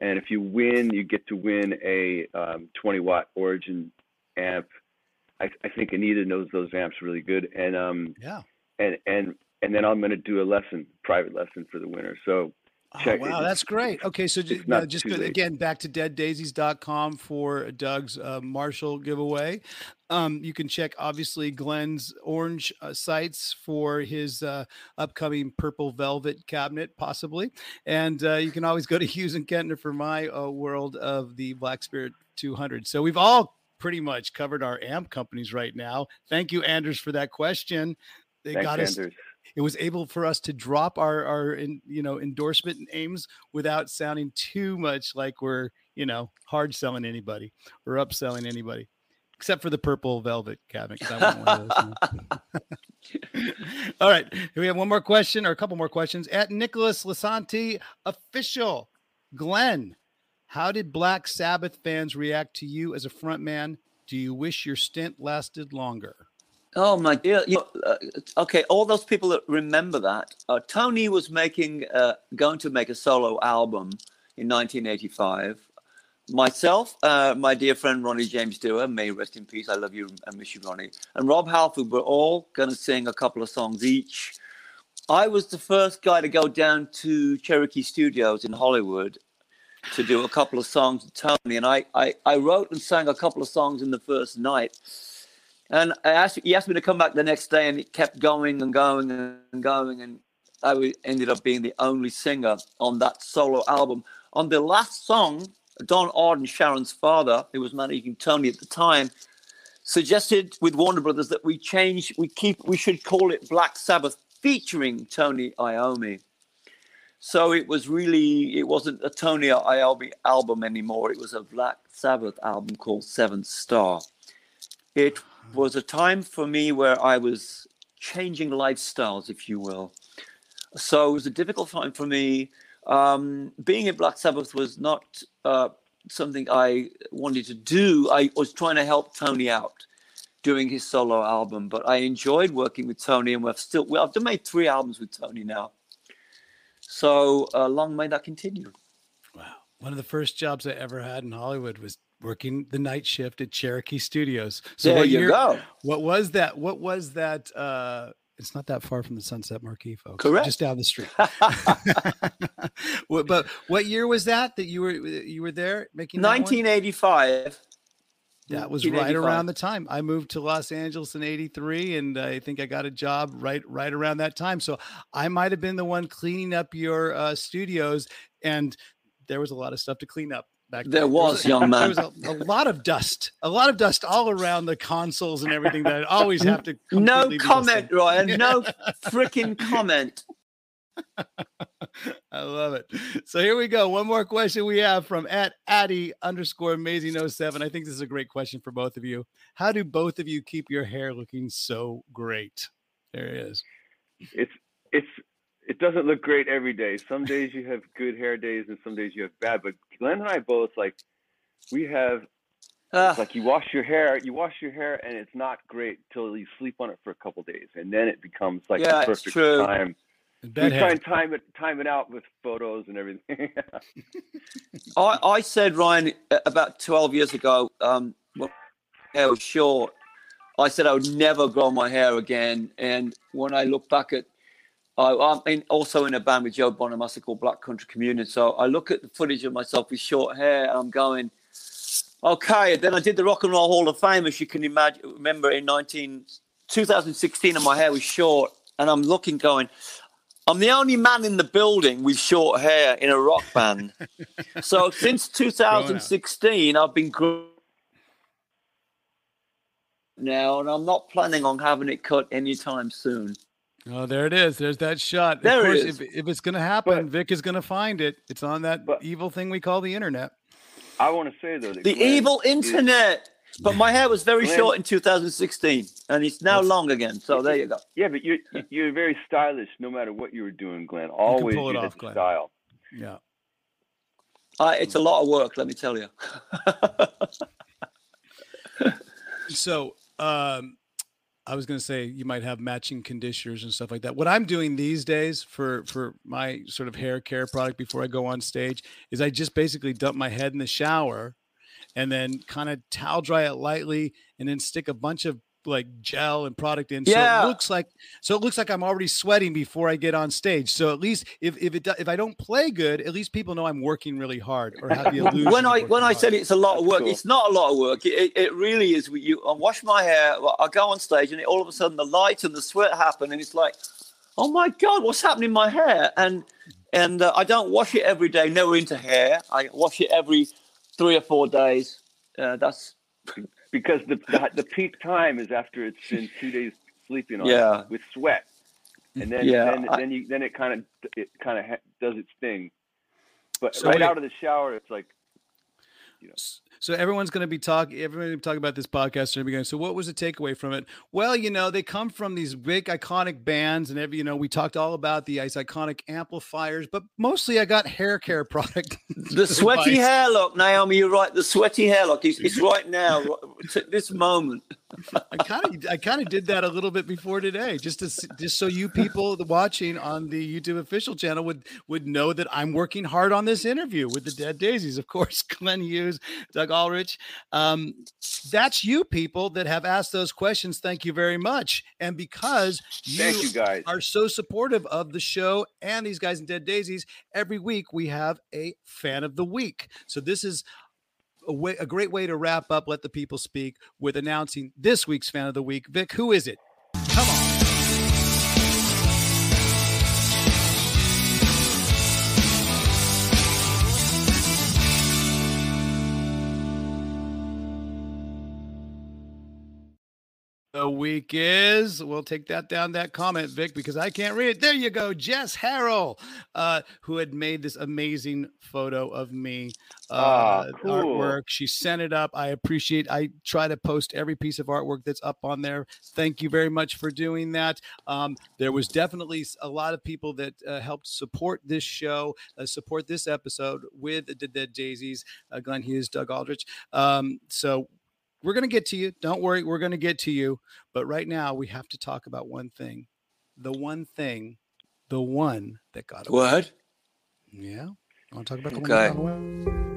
and if you win, you get to win a um, 20 watt Origin amp. I, I think Anita knows those amps really good, and um Yeah. and and and then I'm going to do a lesson, private lesson for the winner. So Oh, Check it. wow, that's great. Okay, so just go, again back to deaddaisies.com for Doug's uh, Marshall giveaway. Um, you can check obviously Glenn's orange uh, sites for his uh, upcoming purple velvet cabinet, possibly, and uh, you can always go to Hughes and Kettner for my uh, world of the Black Spirit 200. So we've all pretty much covered our amp companies right now. Thank you, Anders, for that question. They thanks, got us Anders. It was able for us to drop our our in, you know endorsement names without sounding too much like we're you know hard selling anybody or upselling anybody except for the purple velvet cabinet all right we have one more question or a couple more questions. At nicholas lasanti official glenn how did black sabbath fans react to you as a front man do you wish your stint lasted longer Oh my dear! You know, uh, okay, all those people that remember that, uh, Tony was making, uh, going to make a solo album in 1985. Myself, uh, my dear friend Ronnie James Dio, may rest in peace. I love you and miss you, Ronnie. And Rob Halford were all going to sing a couple of songs each. I was the first guy to go down to Cherokee Studios in Hollywood to do a couple of songs with Tony, and I, I, I wrote and sang a couple of songs in the first night. And I asked, he asked me to come back the next day, and it kept going and going and going, and I ended up being the only singer on that solo album. On the last song, Don Arden, Sharon's father, who was managing Tony at the time, suggested with Warner Brothers that we change, we keep, we should call it Black Sabbath featuring Tony Iommi. So it was really, it wasn't a Tony Iommi album anymore. It was a Black Sabbath album called Seventh Star. It was a time for me where I was changing lifestyles, if you will. So it was a difficult time for me. Um, being in Black Sabbath was not uh, something I wanted to do. I was trying to help Tony out doing his solo album, but I enjoyed working with Tony, and we've still well, I've made three albums with Tony now. So uh, long may that continue. Wow, one of the first jobs I ever had in Hollywood was working the night shift at Cherokee Studios. So there you year, go. What was that? What was that? Uh, it's not that far from the Sunset Marquis, folks. Correct. Just down the street. but what year was that that you were you were there making? 1985. That was right around the time I moved to Los Angeles in '83, and I think I got a job right right around that time. So I might have been the one cleaning up your uh, studios, and there was a lot of stuff to clean up back. There, there was, was, young man. There was a, a, lot of dust, a lot of dust all around the consoles and everything that I always have to. No comment, Ryan. No freaking comment. I love it. So here we go. One more question we have from at Addy underscore amazing 07. I think this is a great question for both of you. How do both of you keep your hair looking so great? There it is. It's it's it doesn't look great every day. Some days you have good hair days and some days you have bad. But Glenn and I both like we have uh, like you wash your hair, you wash your hair and it's not great till you sleep on it for a couple days and then it becomes like yeah, the perfect time we try and time it time it out with photos and everything. I, I said Ryan about twelve years ago. Um, when hair was short. I said I would never grow my hair again. And when I look back at, I, I'm in, also in a band with Joe Bonamassa called Black Country Communion. So I look at the footage of myself with short hair, and I'm going, okay. Then I did the Rock and Roll Hall of Fame, as you can imagine. Remember in 19, 2016, and my hair was short, and I'm looking, going, I'm the only man in the building with short hair in a rock band. so since 2016, I've been growing now, and I'm not planning on having it cut anytime soon. Oh, there it is. There's that shot. There of course, it is. If, if it's going to happen, but, Vic is going to find it. It's on that but, evil thing we call the internet. I want to say though, the evil internet. But my hair was very Glenn, short in 2016, and it's now long again. So there you go. Yeah, but you're you're very stylish, no matter what you were doing, Glenn. Always you pull it off, Glenn. style. Yeah. Uh, it's a lot of work, let me tell you. so, um, I was going to say you might have matching conditioners and stuff like that. What I'm doing these days for for my sort of hair care product before I go on stage is I just basically dump my head in the shower and then kind of towel dry it lightly and then stick a bunch of like gel and product in yeah. so it looks like so it looks like I'm already sweating before I get on stage. So at least if if it if I don't play good, at least people know I'm working really hard or have the illusion. when I when hard. I said it's a lot of work, cool. it's not a lot of work. It, it really is. You I wash my hair, I go on stage, and it, all of a sudden the light and the sweat happen, and it's like, oh my god, what's happening in my hair? And and uh, I don't wash it every day. Never into hair. I wash it every three or four days uh, that's because the, the, the peak time is after it's been two days sleeping on yeah. it with sweat, and then yeah, then, I, then you then it kind of it kind of ha- does its thing. But so right out of the shower, it's like you know. So everyone's going to be talking. Everyone's talking about this podcast the beginning. So what was the takeaway from it? Well, you know, they come from these big iconic bands, and every you know, we talked all about the ice iconic amplifiers, but mostly I got hair care product. the sweaty hair look, Naomi. You're right. The sweaty hair look. It's, it's right now, this moment. I kind of I kind of did that a little bit before today, just to just so you people watching on the YouTube official channel would would know that I'm working hard on this interview with the Dead Daisies. Of course, Glenn Hughes, Doug Aldrich. Um, that's you people that have asked those questions. Thank you very much. And because you, Thank you guys. are so supportive of the show and these guys in Dead Daisies, every week we have a fan of the week. So this is a way a great way to wrap up let the people speak with announcing this week's fan of the week. Vic who is it the week is. We'll take that down that comment vic because i can't read it. There you go jess harrell uh, who had made this amazing photo of me Ah, uh, cool. artwork. She sent it up. I appreciate i try to post every piece of artwork that's up on there. Thank you very much for doing that. Um, there was definitely a lot of people that uh, helped support this show uh, support this episode with the dead daisies. Uh, glenn hughes doug aldrich. Um, so we're going to get to you. Don't worry. We're going to get to you. But right now, we have to talk about one thing. The one thing, the one that got away. What? Yeah. I want to talk about the one that got away.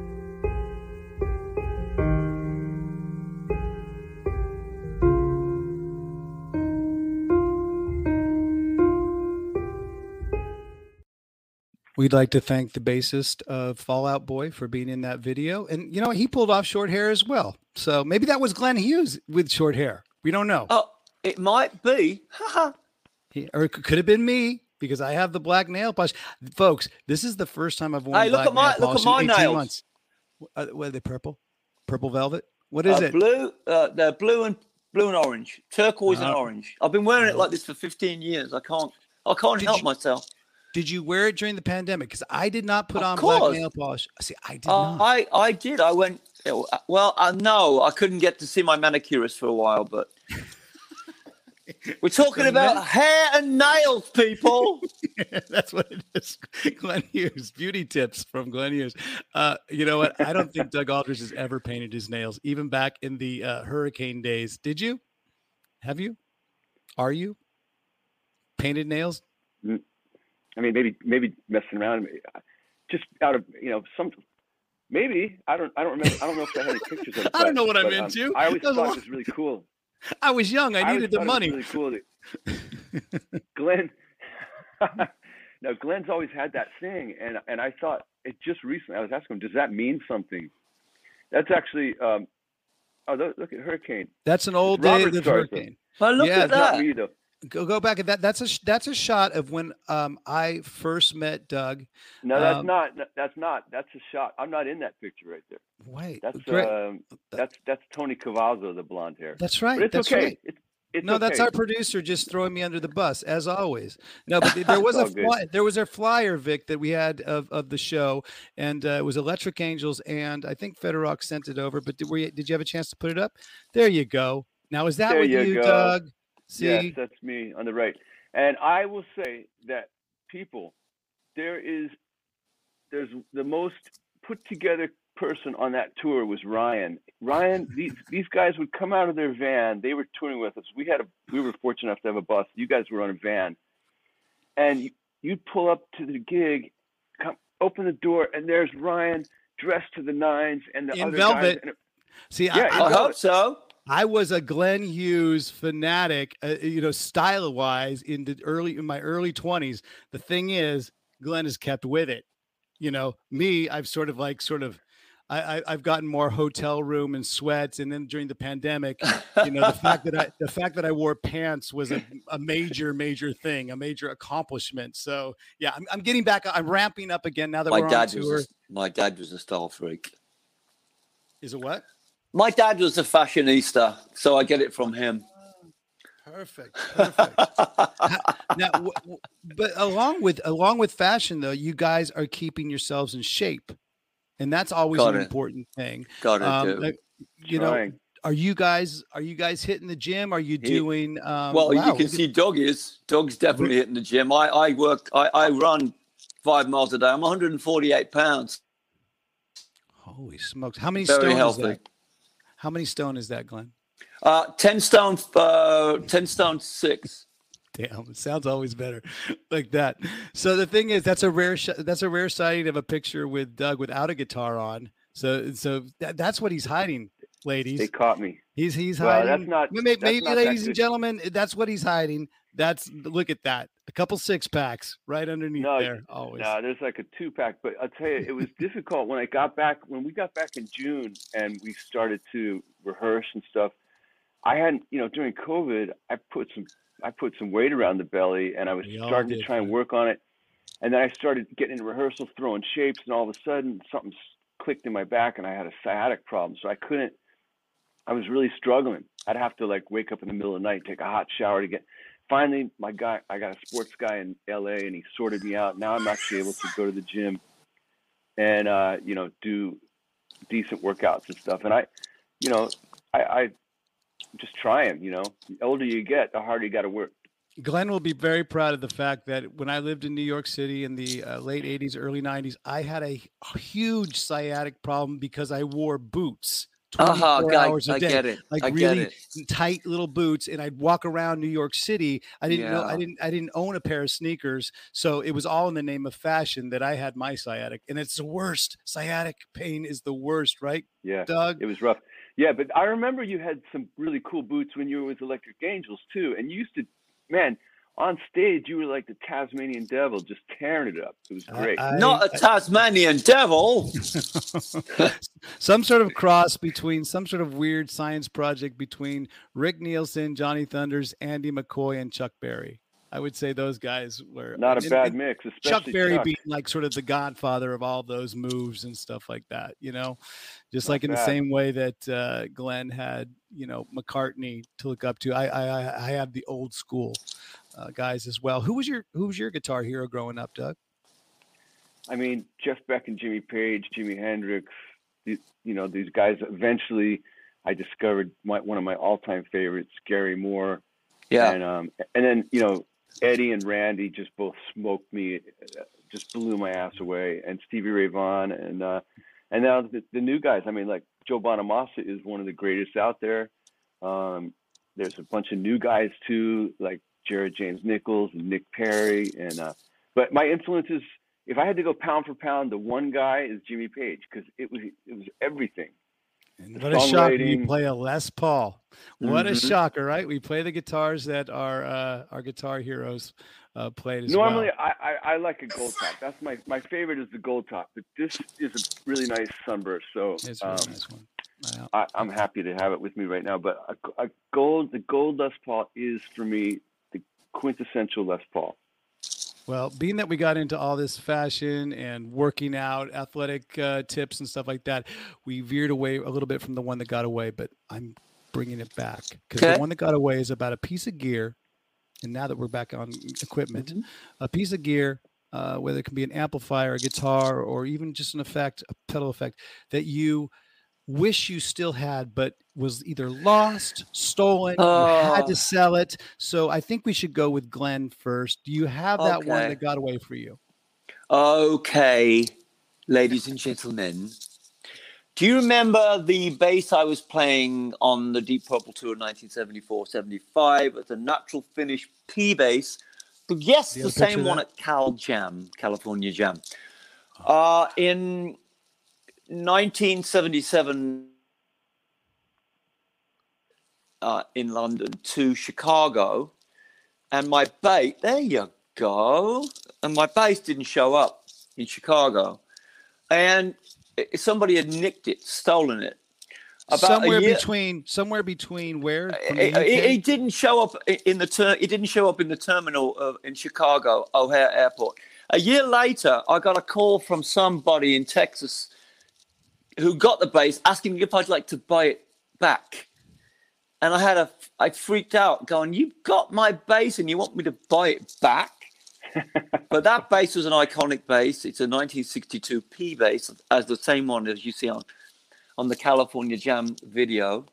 We'd like to thank the bassist of Fall Out Boy for being in that video. And, you know, he pulled off short hair as well. So maybe that was Glenn Hughes with short hair. We don't know. Oh, it might be. He, or it could have been me because I have the black nail polish. Folks, this is the first time I've worn Hey, look black at my- nail look at polish my in 18 nails. months. Uh, what are they purple? Purple velvet? What is Uh, it? Blue. Uh, they're blue and blue and orange, turquoise and Oh. orange. I've been wearing it like this for 15 years. I can't. I can't Did help you- myself. Did you wear it during the pandemic? Because I did not put Of on black nail polish. See, I did Uh, not. I I did. I went. Well, I know I couldn't get to see my manicurist for a while, but we're talking about men- hair and nails, people. That's what it is. Glenn Hughes, beauty tips from Glenn Hughes. Uh, you know what? I don't think Doug Aldrich has ever painted his nails, even back in the uh, hurricane days. Did you? Have you? Are you? Painted nails? I mean, maybe maybe messing around, just out of you know some. Maybe I don't I don't remember I don't know if I had any pictures of it. I don't know what I'm um, into. I always That was thought it was really cool. I was young. I always needed the thought it was money. Really cool. That, Glenn. no, Glenn's always had that thing, and and I thought it just recently. I was asking him, does that mean something? That's actually. Um, oh, look, look at Hurricane. That's an old day Robert of Sarzo. hurricane. Well, look Yeah, at It's not that. me though. Go go back at that. That's a that's a shot of when um I first met Doug. No, that's Um, not. That's not. That's a shot. I'm not in that picture right there. Wait, That's great. um, that's that's Tony Cavazo, the blonde hair. that's right. But it's that's okay. right. It's, it's no, that's our producer just throwing me under the bus as always. No, but there was a fly, there was a flyer, Vic, that we had of, of the show, and uh, it was Electric Angels, and I think Federox sent it over. But did we did you have a chance to put it up? There you go. Now is that There with you you. Doug? See, Yes, that's me on the right. And I will say that people, there is, there's the most put together person on that tour was Ryan. Ryan, these these guys would come out of their van. They were touring with us. We had a we were fortunate enough to have a bus. You guys were on a van, and you, you'd pull up to the gig, come open the door, and there's Ryan dressed to the nines, and the In other velvet. guys. And it, see, Yeah, I, I, I hope so. I was a Glenn Hughes fanatic, uh, you know, style wise in the early in my early twenties. The thing is, Glenn has kept with it. You know, me, I've sort of like sort of. I, I, I've gotten more hotel room and sweats, and then during the pandemic, you know, the fact that I the fact that I wore pants was a, a major major thing, a major accomplishment. So yeah, I'm, I'm getting back. I'm ramping up again now that my we're on tour. a, my dad was a style freak. Is it what? My dad was a fashionista, so I get it from him. Perfect. Perfect. now, w- w- but along with along with fashion, though, you guys are keeping yourselves in shape, and that's always Got an it. important thing. Got it. Um, do. like, you know, are you guys are you guys hitting the gym? Are you doing? Um, well, wow, you can look at- see Doug is. Doug's definitely hitting the gym. I, I work. I, I run five miles a day. I'm 148 pounds. Holy smokes! How many Very stone healthy. is that? How many stone is that, Glenn? Uh, ten stone, uh, ten stone six. Damn, it sounds always better like that. So the thing is, that's a rare sh- that's a rare sighting of a picture with Doug without a guitar on. So so that, that's what he's hiding, ladies. They caught me. He's he's Well, hiding. that's not- maybe, that's maybe not that ladies and gentlemen, that's what he's hiding. That's look at that, a couple six packs right underneath No, there. Always. No, there's like a two pack, but I'll tell you, it was difficult when I got back. When we got back in June and we started to rehearse and stuff, I hadn't, you know, during COVID, I put some, I put some weight around the belly, and I was We starting to did, try and work on it. And then I started getting into rehearsals, throwing shapes, and all of a sudden something clicked in my back, and I had a sciatic problem, so I couldn't. I was really struggling. I'd have to like wake up in the middle of the night, take a hot shower to get. Finally, my guy, I got a sports guy in LA, and he sorted me out. Now I'm actually able to go to the gym and uh, you know do decent workouts and stuff. And I, you know, I, I just trying. You know, the older you get, the harder you got to work. Glenn will be very proud of the fact that when I lived in New York City in the uh, late 80s, early 90s, I had a huge sciatic problem because I wore boots. Uh huh. 24 hours a I day. get it. like I really get it. tight little boots and I'd walk around New York City. I didn't know I didn't I didn't own a pair of sneakers. So it was all in the name of fashion that I had my sciatic. And it's the worst. Sciatic pain is the worst, right, Yeah, Doug? it was rough. Yeah, but I remember you had some really cool boots when you were with Electric Angels too, and you used to, man, on stage you were like the Tasmanian Devil, just tearing it up. It was great. I- Not a Tasmanian devil. some sort of cross between some sort of weird science project between Rick Nielsen, Johnny Thunders, Andy McCoy, and Chuck Berry. I would say those guys were Not a and- bad and mix, Chuck Berry Chuck. being like sort of the godfather of all those moves and stuff like that, you know, just Not like in the same way that uh, Glenn had, you know, McCartney to look up to. I I, I- I have the old school uh, guys as well. Who was your who was your guitar hero growing up, Doug? I mean, Jeff Beck and Jimmy Page, Jimi Hendrix, the, you know, these guys. Eventually, I discovered my, one of my all-time favorites, Gary Moore, Yeah. and um, and then you know, Eddie and Randy just both smoked me, uh, just blew my ass away, and Stevie Ray Vaughan, and uh, and now the, the new guys. I mean, like Joe Bonamassa is one of the greatest out there. Um, there's a bunch of new guys too, like Jared James Nichols and Nick Perri, and uh, but my influences. If I had to go pound for pound, the one guy is Jimmy Page because it was it was everything. And what a shocker! You play a Les Paul. What a Mhm. shocker, right? We play the guitars that our uh, our guitar heroes uh, played as Normally, well. I, I, I like a gold top. That's my my favorite is the gold top, but this is a really nice sunburst. So It's a really um, nice one. I, I'm happy to have it with me right now. But a, a gold, the gold Les Paul is for me quintessential Les Paul. Well, being that we got into all this fashion and working out, athletic uh, tips and stuff like that, we veered away a little bit from the one that got away. But I'm bringing it back because Okay. the one that got away is about a piece of gear. And now that we're back on equipment, a piece of gear, uh, whether it can be an amplifier, a guitar, or even just an effect, a pedal effect that you wish you still had, but was either lost, stolen, you had Oh. to sell it. So I think we should go with Glenn first. Do you have that one that got away for you? Okay, ladies and gentlemen. Do you remember the bass I was playing on the Deep Purple tour 1974 75? It's a natural finish P bass. But yes, the have a picture same one that? at Cal Jam, California Jam. Uh, in 1977 uh, in London to Chicago, and my bass, there you go, and my bass didn't show up in Chicago, and somebody had nicked it, stolen it. About somewhere between somewhere between where? It, it- it didn't show up in the ter- it didn't show up in the terminal of, in Chicago O'Hare Airport. A year later, I got a call from somebody in Texas who got the bass asking if I'd like to buy it back. And I had a I freaked out going, "You've got my bass and you want me to buy it back?" but that bass was an iconic bass. It's a 1962 P bass, as the same one as you see on on the California Jam video.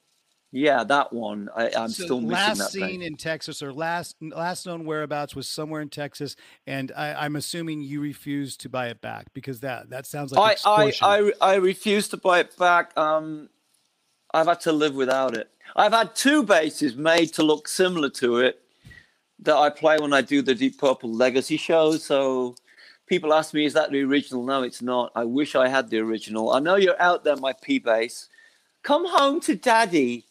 Yeah, that one. I, I'm So still missing last that. seen in Texas or last last known whereabouts was somewhere in Texas, and I, I'm assuming you refused to buy it back because that that sounds like I, I. I, I refuse to buy it back. Um, I've had to live without it. I've had two basses made to look similar to it that I play when I do the Deep Purple Legacy shows. So people ask me, is that the original? No, it's not. I wish I had the original. I know you're out there, my P bass. Come home to daddy.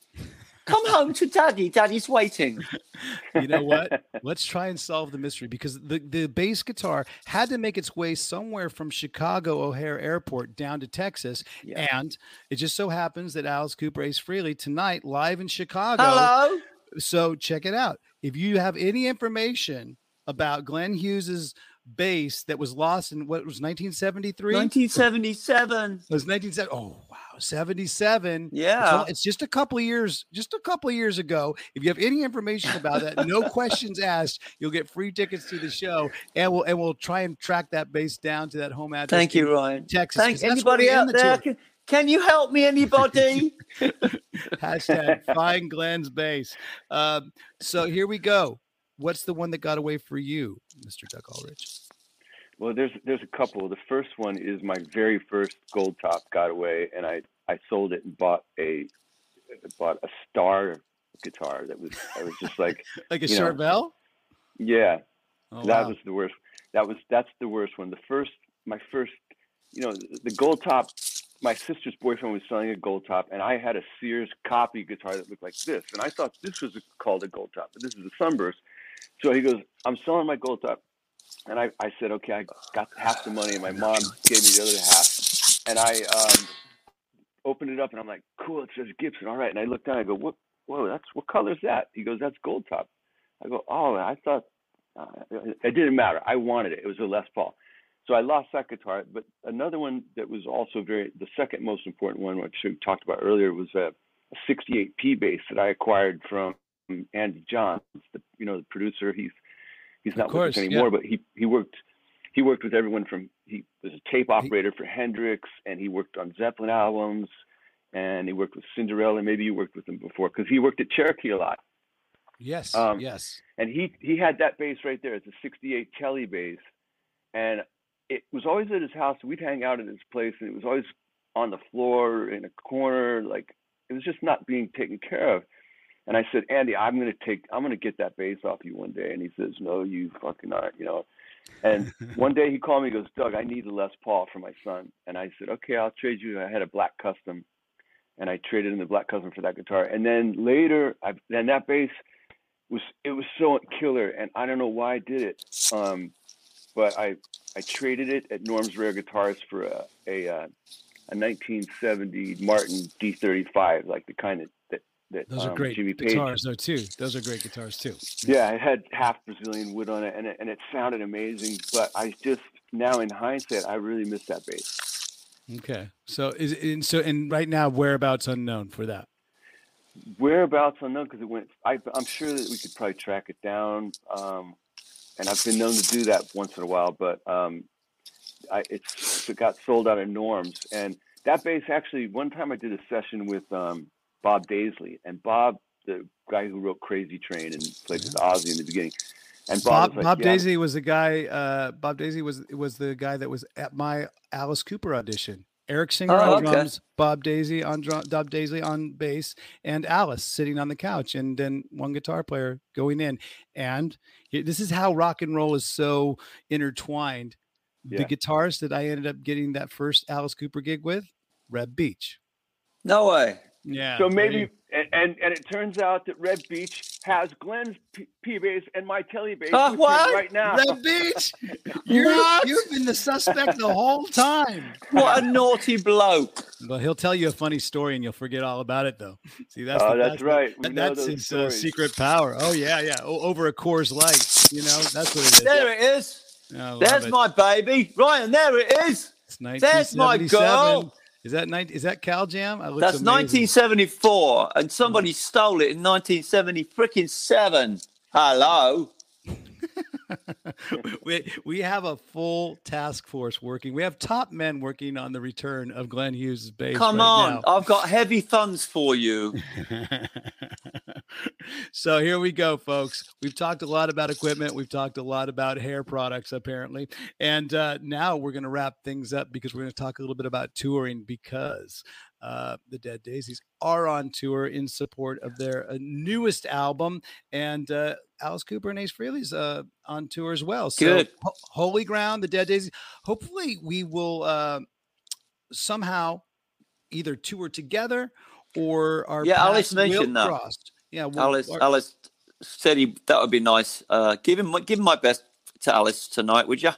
Come home to daddy. Daddy's waiting. you know what? Let's try and solve the mystery because the, the bass guitar had to make its way somewhere from Chicago O'Hare Airport down to Texas. Yeah. And it just so happens that Alice Cooper Ace Frehley tonight live in Chicago. Hello. So check it out. If you have any information about Glenn Hughes's bass that was lost in what was 1973? 1977. It was 1970. Oh wow, 77. It's, Yeah. all- it's just a couple of years, just a couple of years ago. If you have any information about that, no questions asked, you'll get free tickets to the show, and we'll and we'll try and track that bass down to that home address. Thank you, Ryan. texas Thank anybody out the there. Can, can you help me, anybody? Hashtag find Glenn's bass Um, so here we go. What's the one that got away for you, Mr. Doug Aldrich? Well, there's there's a couple. The first one is my very first gold top got away, and I I sold it and bought a bought a star guitar that was I was just like Like a You know, Charvel? yeah Oh, that wow. was the worst. That was that's the worst one. The first my first you know the gold top. My sister's boyfriend was selling a gold top, and I had a Sears copy guitar that looked like this, and I thought this was called a gold top, but this is a sunburst. So he goes, "I'm selling my gold top," and I, I said, "Okay, I got half the money, and my mom gave me the other half." And I um, opened it up, and I'm like, "Cool, it says Gibson, all right." And I looked down, I go, "What? Whoa, that's what color is that?" He goes, "That's gold top." I go, "Oh, I thought uh, it didn't matter. I wanted it. It was a Les Paul." So I lost that guitar, but another one that was also very the second most important one, which we talked about earlier, was a, a 68 P bass that I acquired from Andy Johns, the you know the producer. He's he's not course, with us yeah. anymore, but he he worked he worked with everyone from he was a tape operator for Hendrix, and he worked on Zeppelin albums, and he worked with Cinderella. Maybe you worked with him before because he worked at Cherokee a lot Yes. um, yes. and he he had that bass right there. It's a '68 Telly bass, and it was always at his house. We'd hang out at his place, and it was always on the floor in a corner, like it was just not being taken care of. And I said, Andy, I'm gonna take, I'm gonna get that bass off you one day. And he says, No, you fucking aren't, you know. And one day he called me, he goes, Doug, I need a Les Paul for my son. And I said, Okay, I'll trade you. I had a black custom, and I traded in the black custom for that guitar. And then later, I then that bass was it was so killer, and I don't know why I did it. Um, but I I traded it at Norm's Rare Guitars for a a, uh, a 1970 Martin D35, like the kind that that, that Those are um, great Jimmy Page. guitars, though, too. Those are great guitars, too. Yeah, it had half Brazilian wood on it, and it, and it sounded amazing. But I just now in hindsight, I really miss that bass. Okay. So is and so and right now whereabouts unknown for that. Whereabouts unknown because it went. I, I'm sure that we could probably track it down. Um, and I've been known to do that once in a while, but um, I, it's it got sold out of Norms. And that bass actually, one time I did a session with um, Bob Daisley, and Bob, the guy who wrote Crazy Train and played with Ozzy in the beginning, and Bob, Bob was like, Bob "Yeah, Daisy was the guy. Uh, Bob Daisley was was the guy that was at my Alice Cooper audition. Eric Singer Oh, on okay. drums, Bob Daisley on drum, Bob Daisley on bass, and Alice sitting on the couch, and then one guitar player going in. And this is how rock and roll is so intertwined. The guitarist that I ended up getting that first Alice Cooper gig with, Reb Beach. No way. Yeah. So maybe, and, and and it turns out that Reb Beach has Glenn's P, P bass and my Telly bass Huh, with him what? right now. Reb Beach, you're, What? you've been the suspect the whole time. What a naughty bloke. But he'll tell you a funny story and you'll forget all about it, though. See, that's Oh, the- that's right. We that- know that's his uh, secret power. Oh yeah, yeah. O- over a Coors Light, you know, that's what it is. There it is. I There's it. my baby. Ryan, there it is. It's there's my girl. Is that nine? Is that Cal Jam? That's 1974, and somebody stole it in 1970 freaking seven. Hello. we we have a full task force working. We have top men working on the return of Glenn Hughes' bass. Come right on. now. I've got heavy funds for you. so here we go, folks. We've talked a lot about equipment. We've talked a lot about hair products, apparently. And uh, now we're going to wrap things up because we're going to talk a little bit about touring because uh, the Dead Daisies are on tour in support of their uh, newest album. And uh, Alice Cooper and Ace Frehley's uh, on tour as well. So, Good. Ho- Holy Ground, the Dead Daisies. Hopefully, we will uh, somehow either tour together or our Yeah, Alice mentioned that. cross. Yeah, we'll- Alice, our- Alice said he that would be nice. Uh, give him give him my best to Alice tonight, would you?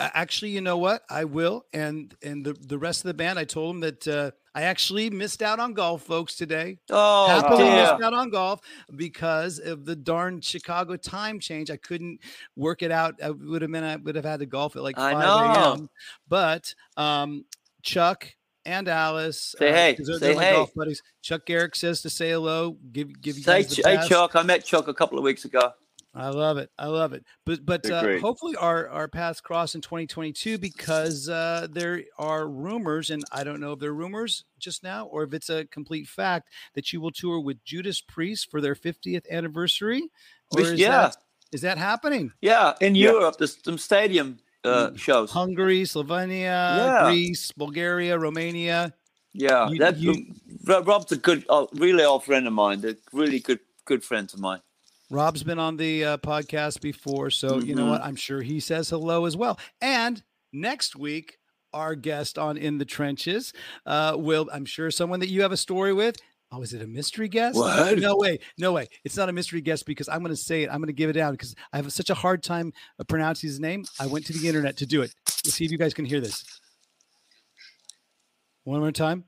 Actually, you know what? I will. And and the, the rest of the band, I told them that uh, I actually missed out on golf, folks, today. Oh Happily dear. missed out on golf because of the darn Chicago time change. I couldn't work it out. I would have been I would have had to golf at like I 5 know. a.m. But um, Chuck and Alice, Say uh, hey, they're, say they're hey. golf buddies. Chuck Garric says to say hello. Give give you Say, guys the hey. Chuck, I met Chuck a couple of weeks ago. I love it. I love it. But but uh, hopefully our our paths cross in 2022 because uh, there are rumors, and I don't know if they're rumors just now or if it's a complete fact that you will tour with Judas Priest for their 50th anniversary. Or is yeah. that, is that happening? Yeah, in Yeah. Europe, there's some stadium uh, Mm. shows. Hungary, Slovenia, Yeah. Greece, Bulgaria, Romania. Yeah, You- that you- Rob's a good, uh, really old friend of mine. A really good, good friend of mine. Rob's been on the uh, podcast before, so you know Mhm. what? I'm sure he says hello as well. And next week, our guest on In the Trenches uh, will, I'm sure, someone that you have a story with. Oh, is it a mystery guest? What? No way, no way. It's not a mystery guest because I'm going to say it. I'm going to give it out because I have such a hard time uh, pronouncing his name. I went to the internet to do it. Let's see if you guys can hear this. One more time.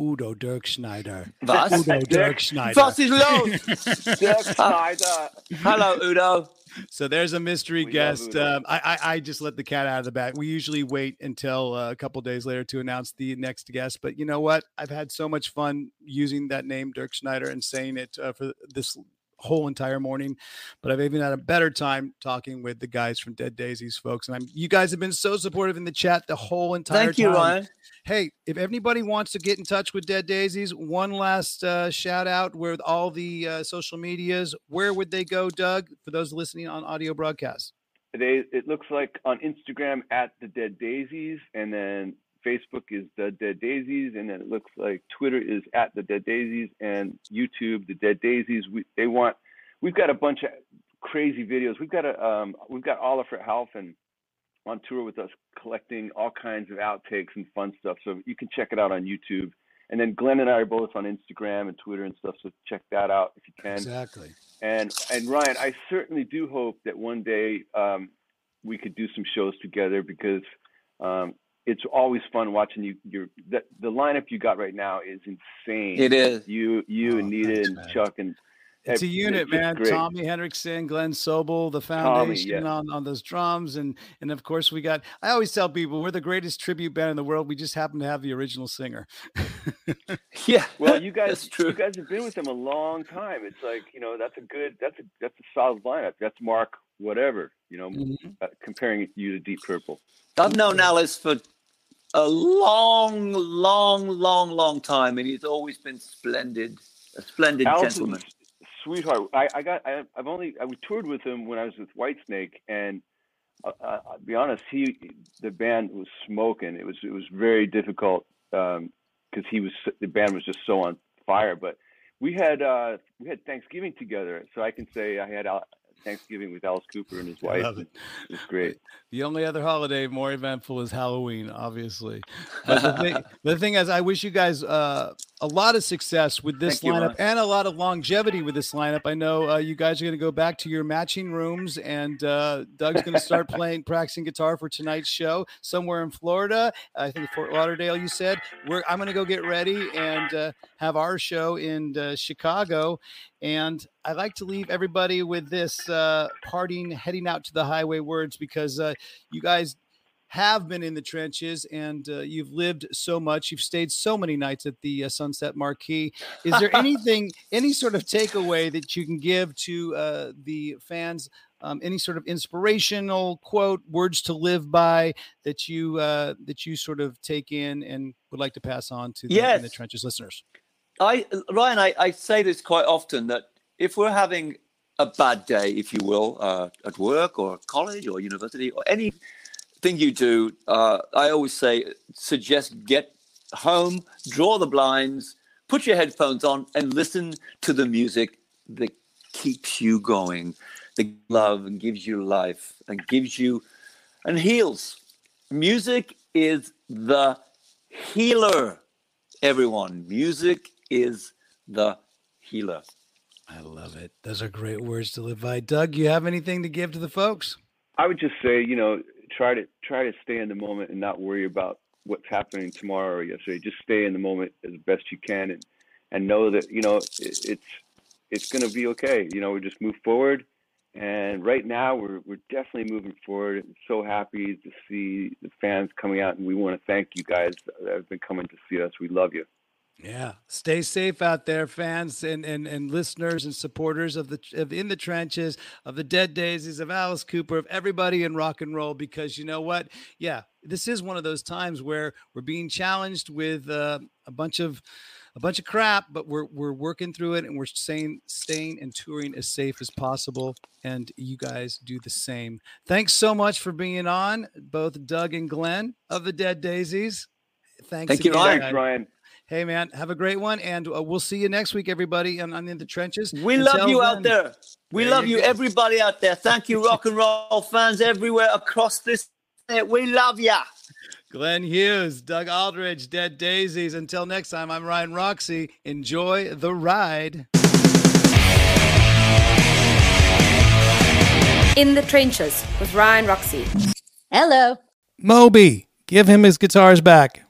Udo Dirk Schneider. Was? Udo Dirk Dirk- Schneider. Was ist los? Dirk Snyder. Hello, Udo. So there's a mystery We guest. Um, I, I I just let the cat out of the bag. We usually wait until uh, a couple days later to announce the next guest. But you know what? I've had so much fun using that name, Dirk Schneider, and saying it uh, for this whole entire morning. But I've even had a better time talking with the guys from Dead Daisies, folks. And I'm you guys have been so supportive in the chat the whole entire Thank you, time. Ryan. Hey, if anybody wants to get in touch with Dead Daisies, one last uh, shout out with all the uh, social medias. Where would they go, Doug? For those listening on audio broadcast. They, it looks like on Instagram at the Dead Daisies, and then Facebook is the Dead Daisies, and then it looks like Twitter is at the Dead Daisies, and YouTube the Dead Daisies. We they want we've got a bunch of crazy videos. We've got a um, we've got Oliver Halfin on tour with us, collecting all kinds of outtakes and fun stuff. So you can check it out on YouTube. And then Glenn and I are both on Instagram and Twitter and stuff. So check that out if you can. Exactly. And and Ryan, I certainly do hope that one day um, we could do some shows together because um, it's always fun watching you. Your the, the lineup you got right now is insane. It is. You you Oh, and Nita thanks, and man. Chuck and It's a unit, just man. great. Tommy Henriksen, Glenn Sobel, the foundation yeah. on, on those drums. And and of course we got I always tell people we're the greatest tribute band in the world. We just happen to have the original singer. Yeah. well, you guys That's true. you guys have been with them a long time. It's like you know that's a good that's a that's a solid lineup. That's Mark whatever you know Mhm. uh, comparing you to Deep Purple. I've known Alice for a long, long, long, long time, and he's always been splendid. A splendid gentleman. sweetheart. I, I got. I, I've only. I toured with him when I was with Whitesnake, and uh, uh, I'll be honest. He, the band was smoking. It was. It was very difficult because he was. The band was just so on fire. But we had. Uh, we had Thanksgiving together, so I can say I had Thanksgiving with Alice Cooper and his wife. it. It was great. The only other holiday more eventful is Halloween, obviously. But the thing, the thing is, I wish you guys uh, a lot of success with this Thank lineup Ron. and a lot of longevity with this lineup. I know uh, you guys are going to go back to your matching rooms, and uh, Doug's going to start playing, practicing guitar for tonight's show somewhere in Florida. I think Fort Lauderdale. You said we're. I'm going to go get ready and uh, have our show in uh, Chicago. And I like to leave everybody with this uh, parting, heading out to the highway words because uh, you guys have been in the trenches and uh, you've lived so much. You've stayed so many nights at the uh, Sunset Marquis. Is there anything, any sort of takeaway that you can give to uh, the fans? Um, any sort of inspirational quote, words to live by that you uh, that you sort of take in and would like to pass on to the, in the Yes. trenches listeners? I Ryan, I, I say this quite often that if we're having a bad day, if you will, uh, at work or college or university or anything you do, uh, I always say suggest get home, draw the blinds, put your headphones on, and listen to the music that keeps you going, that love and gives you life and gives you and heals. Music is the healer, everyone. Music is the healer. I love it. Those are great words to live by. Doug, you have anything to give to the folks? I would just say, you know, try to try to stay in the moment and not worry about what's happening tomorrow or yesterday. Just stay in the moment as best you can and and know that you know it, it's it's going to be okay. You know, we just move forward. And right now, we're we're definitely moving forward. I'm so happy to see the fans coming out, and we want to thank you guys that have been coming to see us. We love you. Yeah, stay safe out there, fans and, and, and listeners and supporters of the of in the trenches of the Dead Daisies of Alice Cooper of everybody in rock and roll. Because you know what? Yeah, this is one of those times where we're being challenged with uh, a bunch of a bunch of crap, but we're we're working through it and we're staying staying and touring as safe as possible. And you guys do the same. Thanks so much for being on, both Doug and Glenn of the Dead Daisies. Thanks. Thank you. Ryan. Thanks, Ryan. Hey, man, have a great one. And uh, we'll see you next week, everybody, on, on In the Trenches. We Until love you then, out there. We there love you you, everybody out there. Thank you, rock and roll fans everywhere across this. We love ya. Glenn Hughes, Doug Aldrich, Dead Daisies. Until next time, I'm Ryan Roxie. Enjoy the ride. In the Trenches with Ryan Roxie. Hello. Moby, give him his guitars back.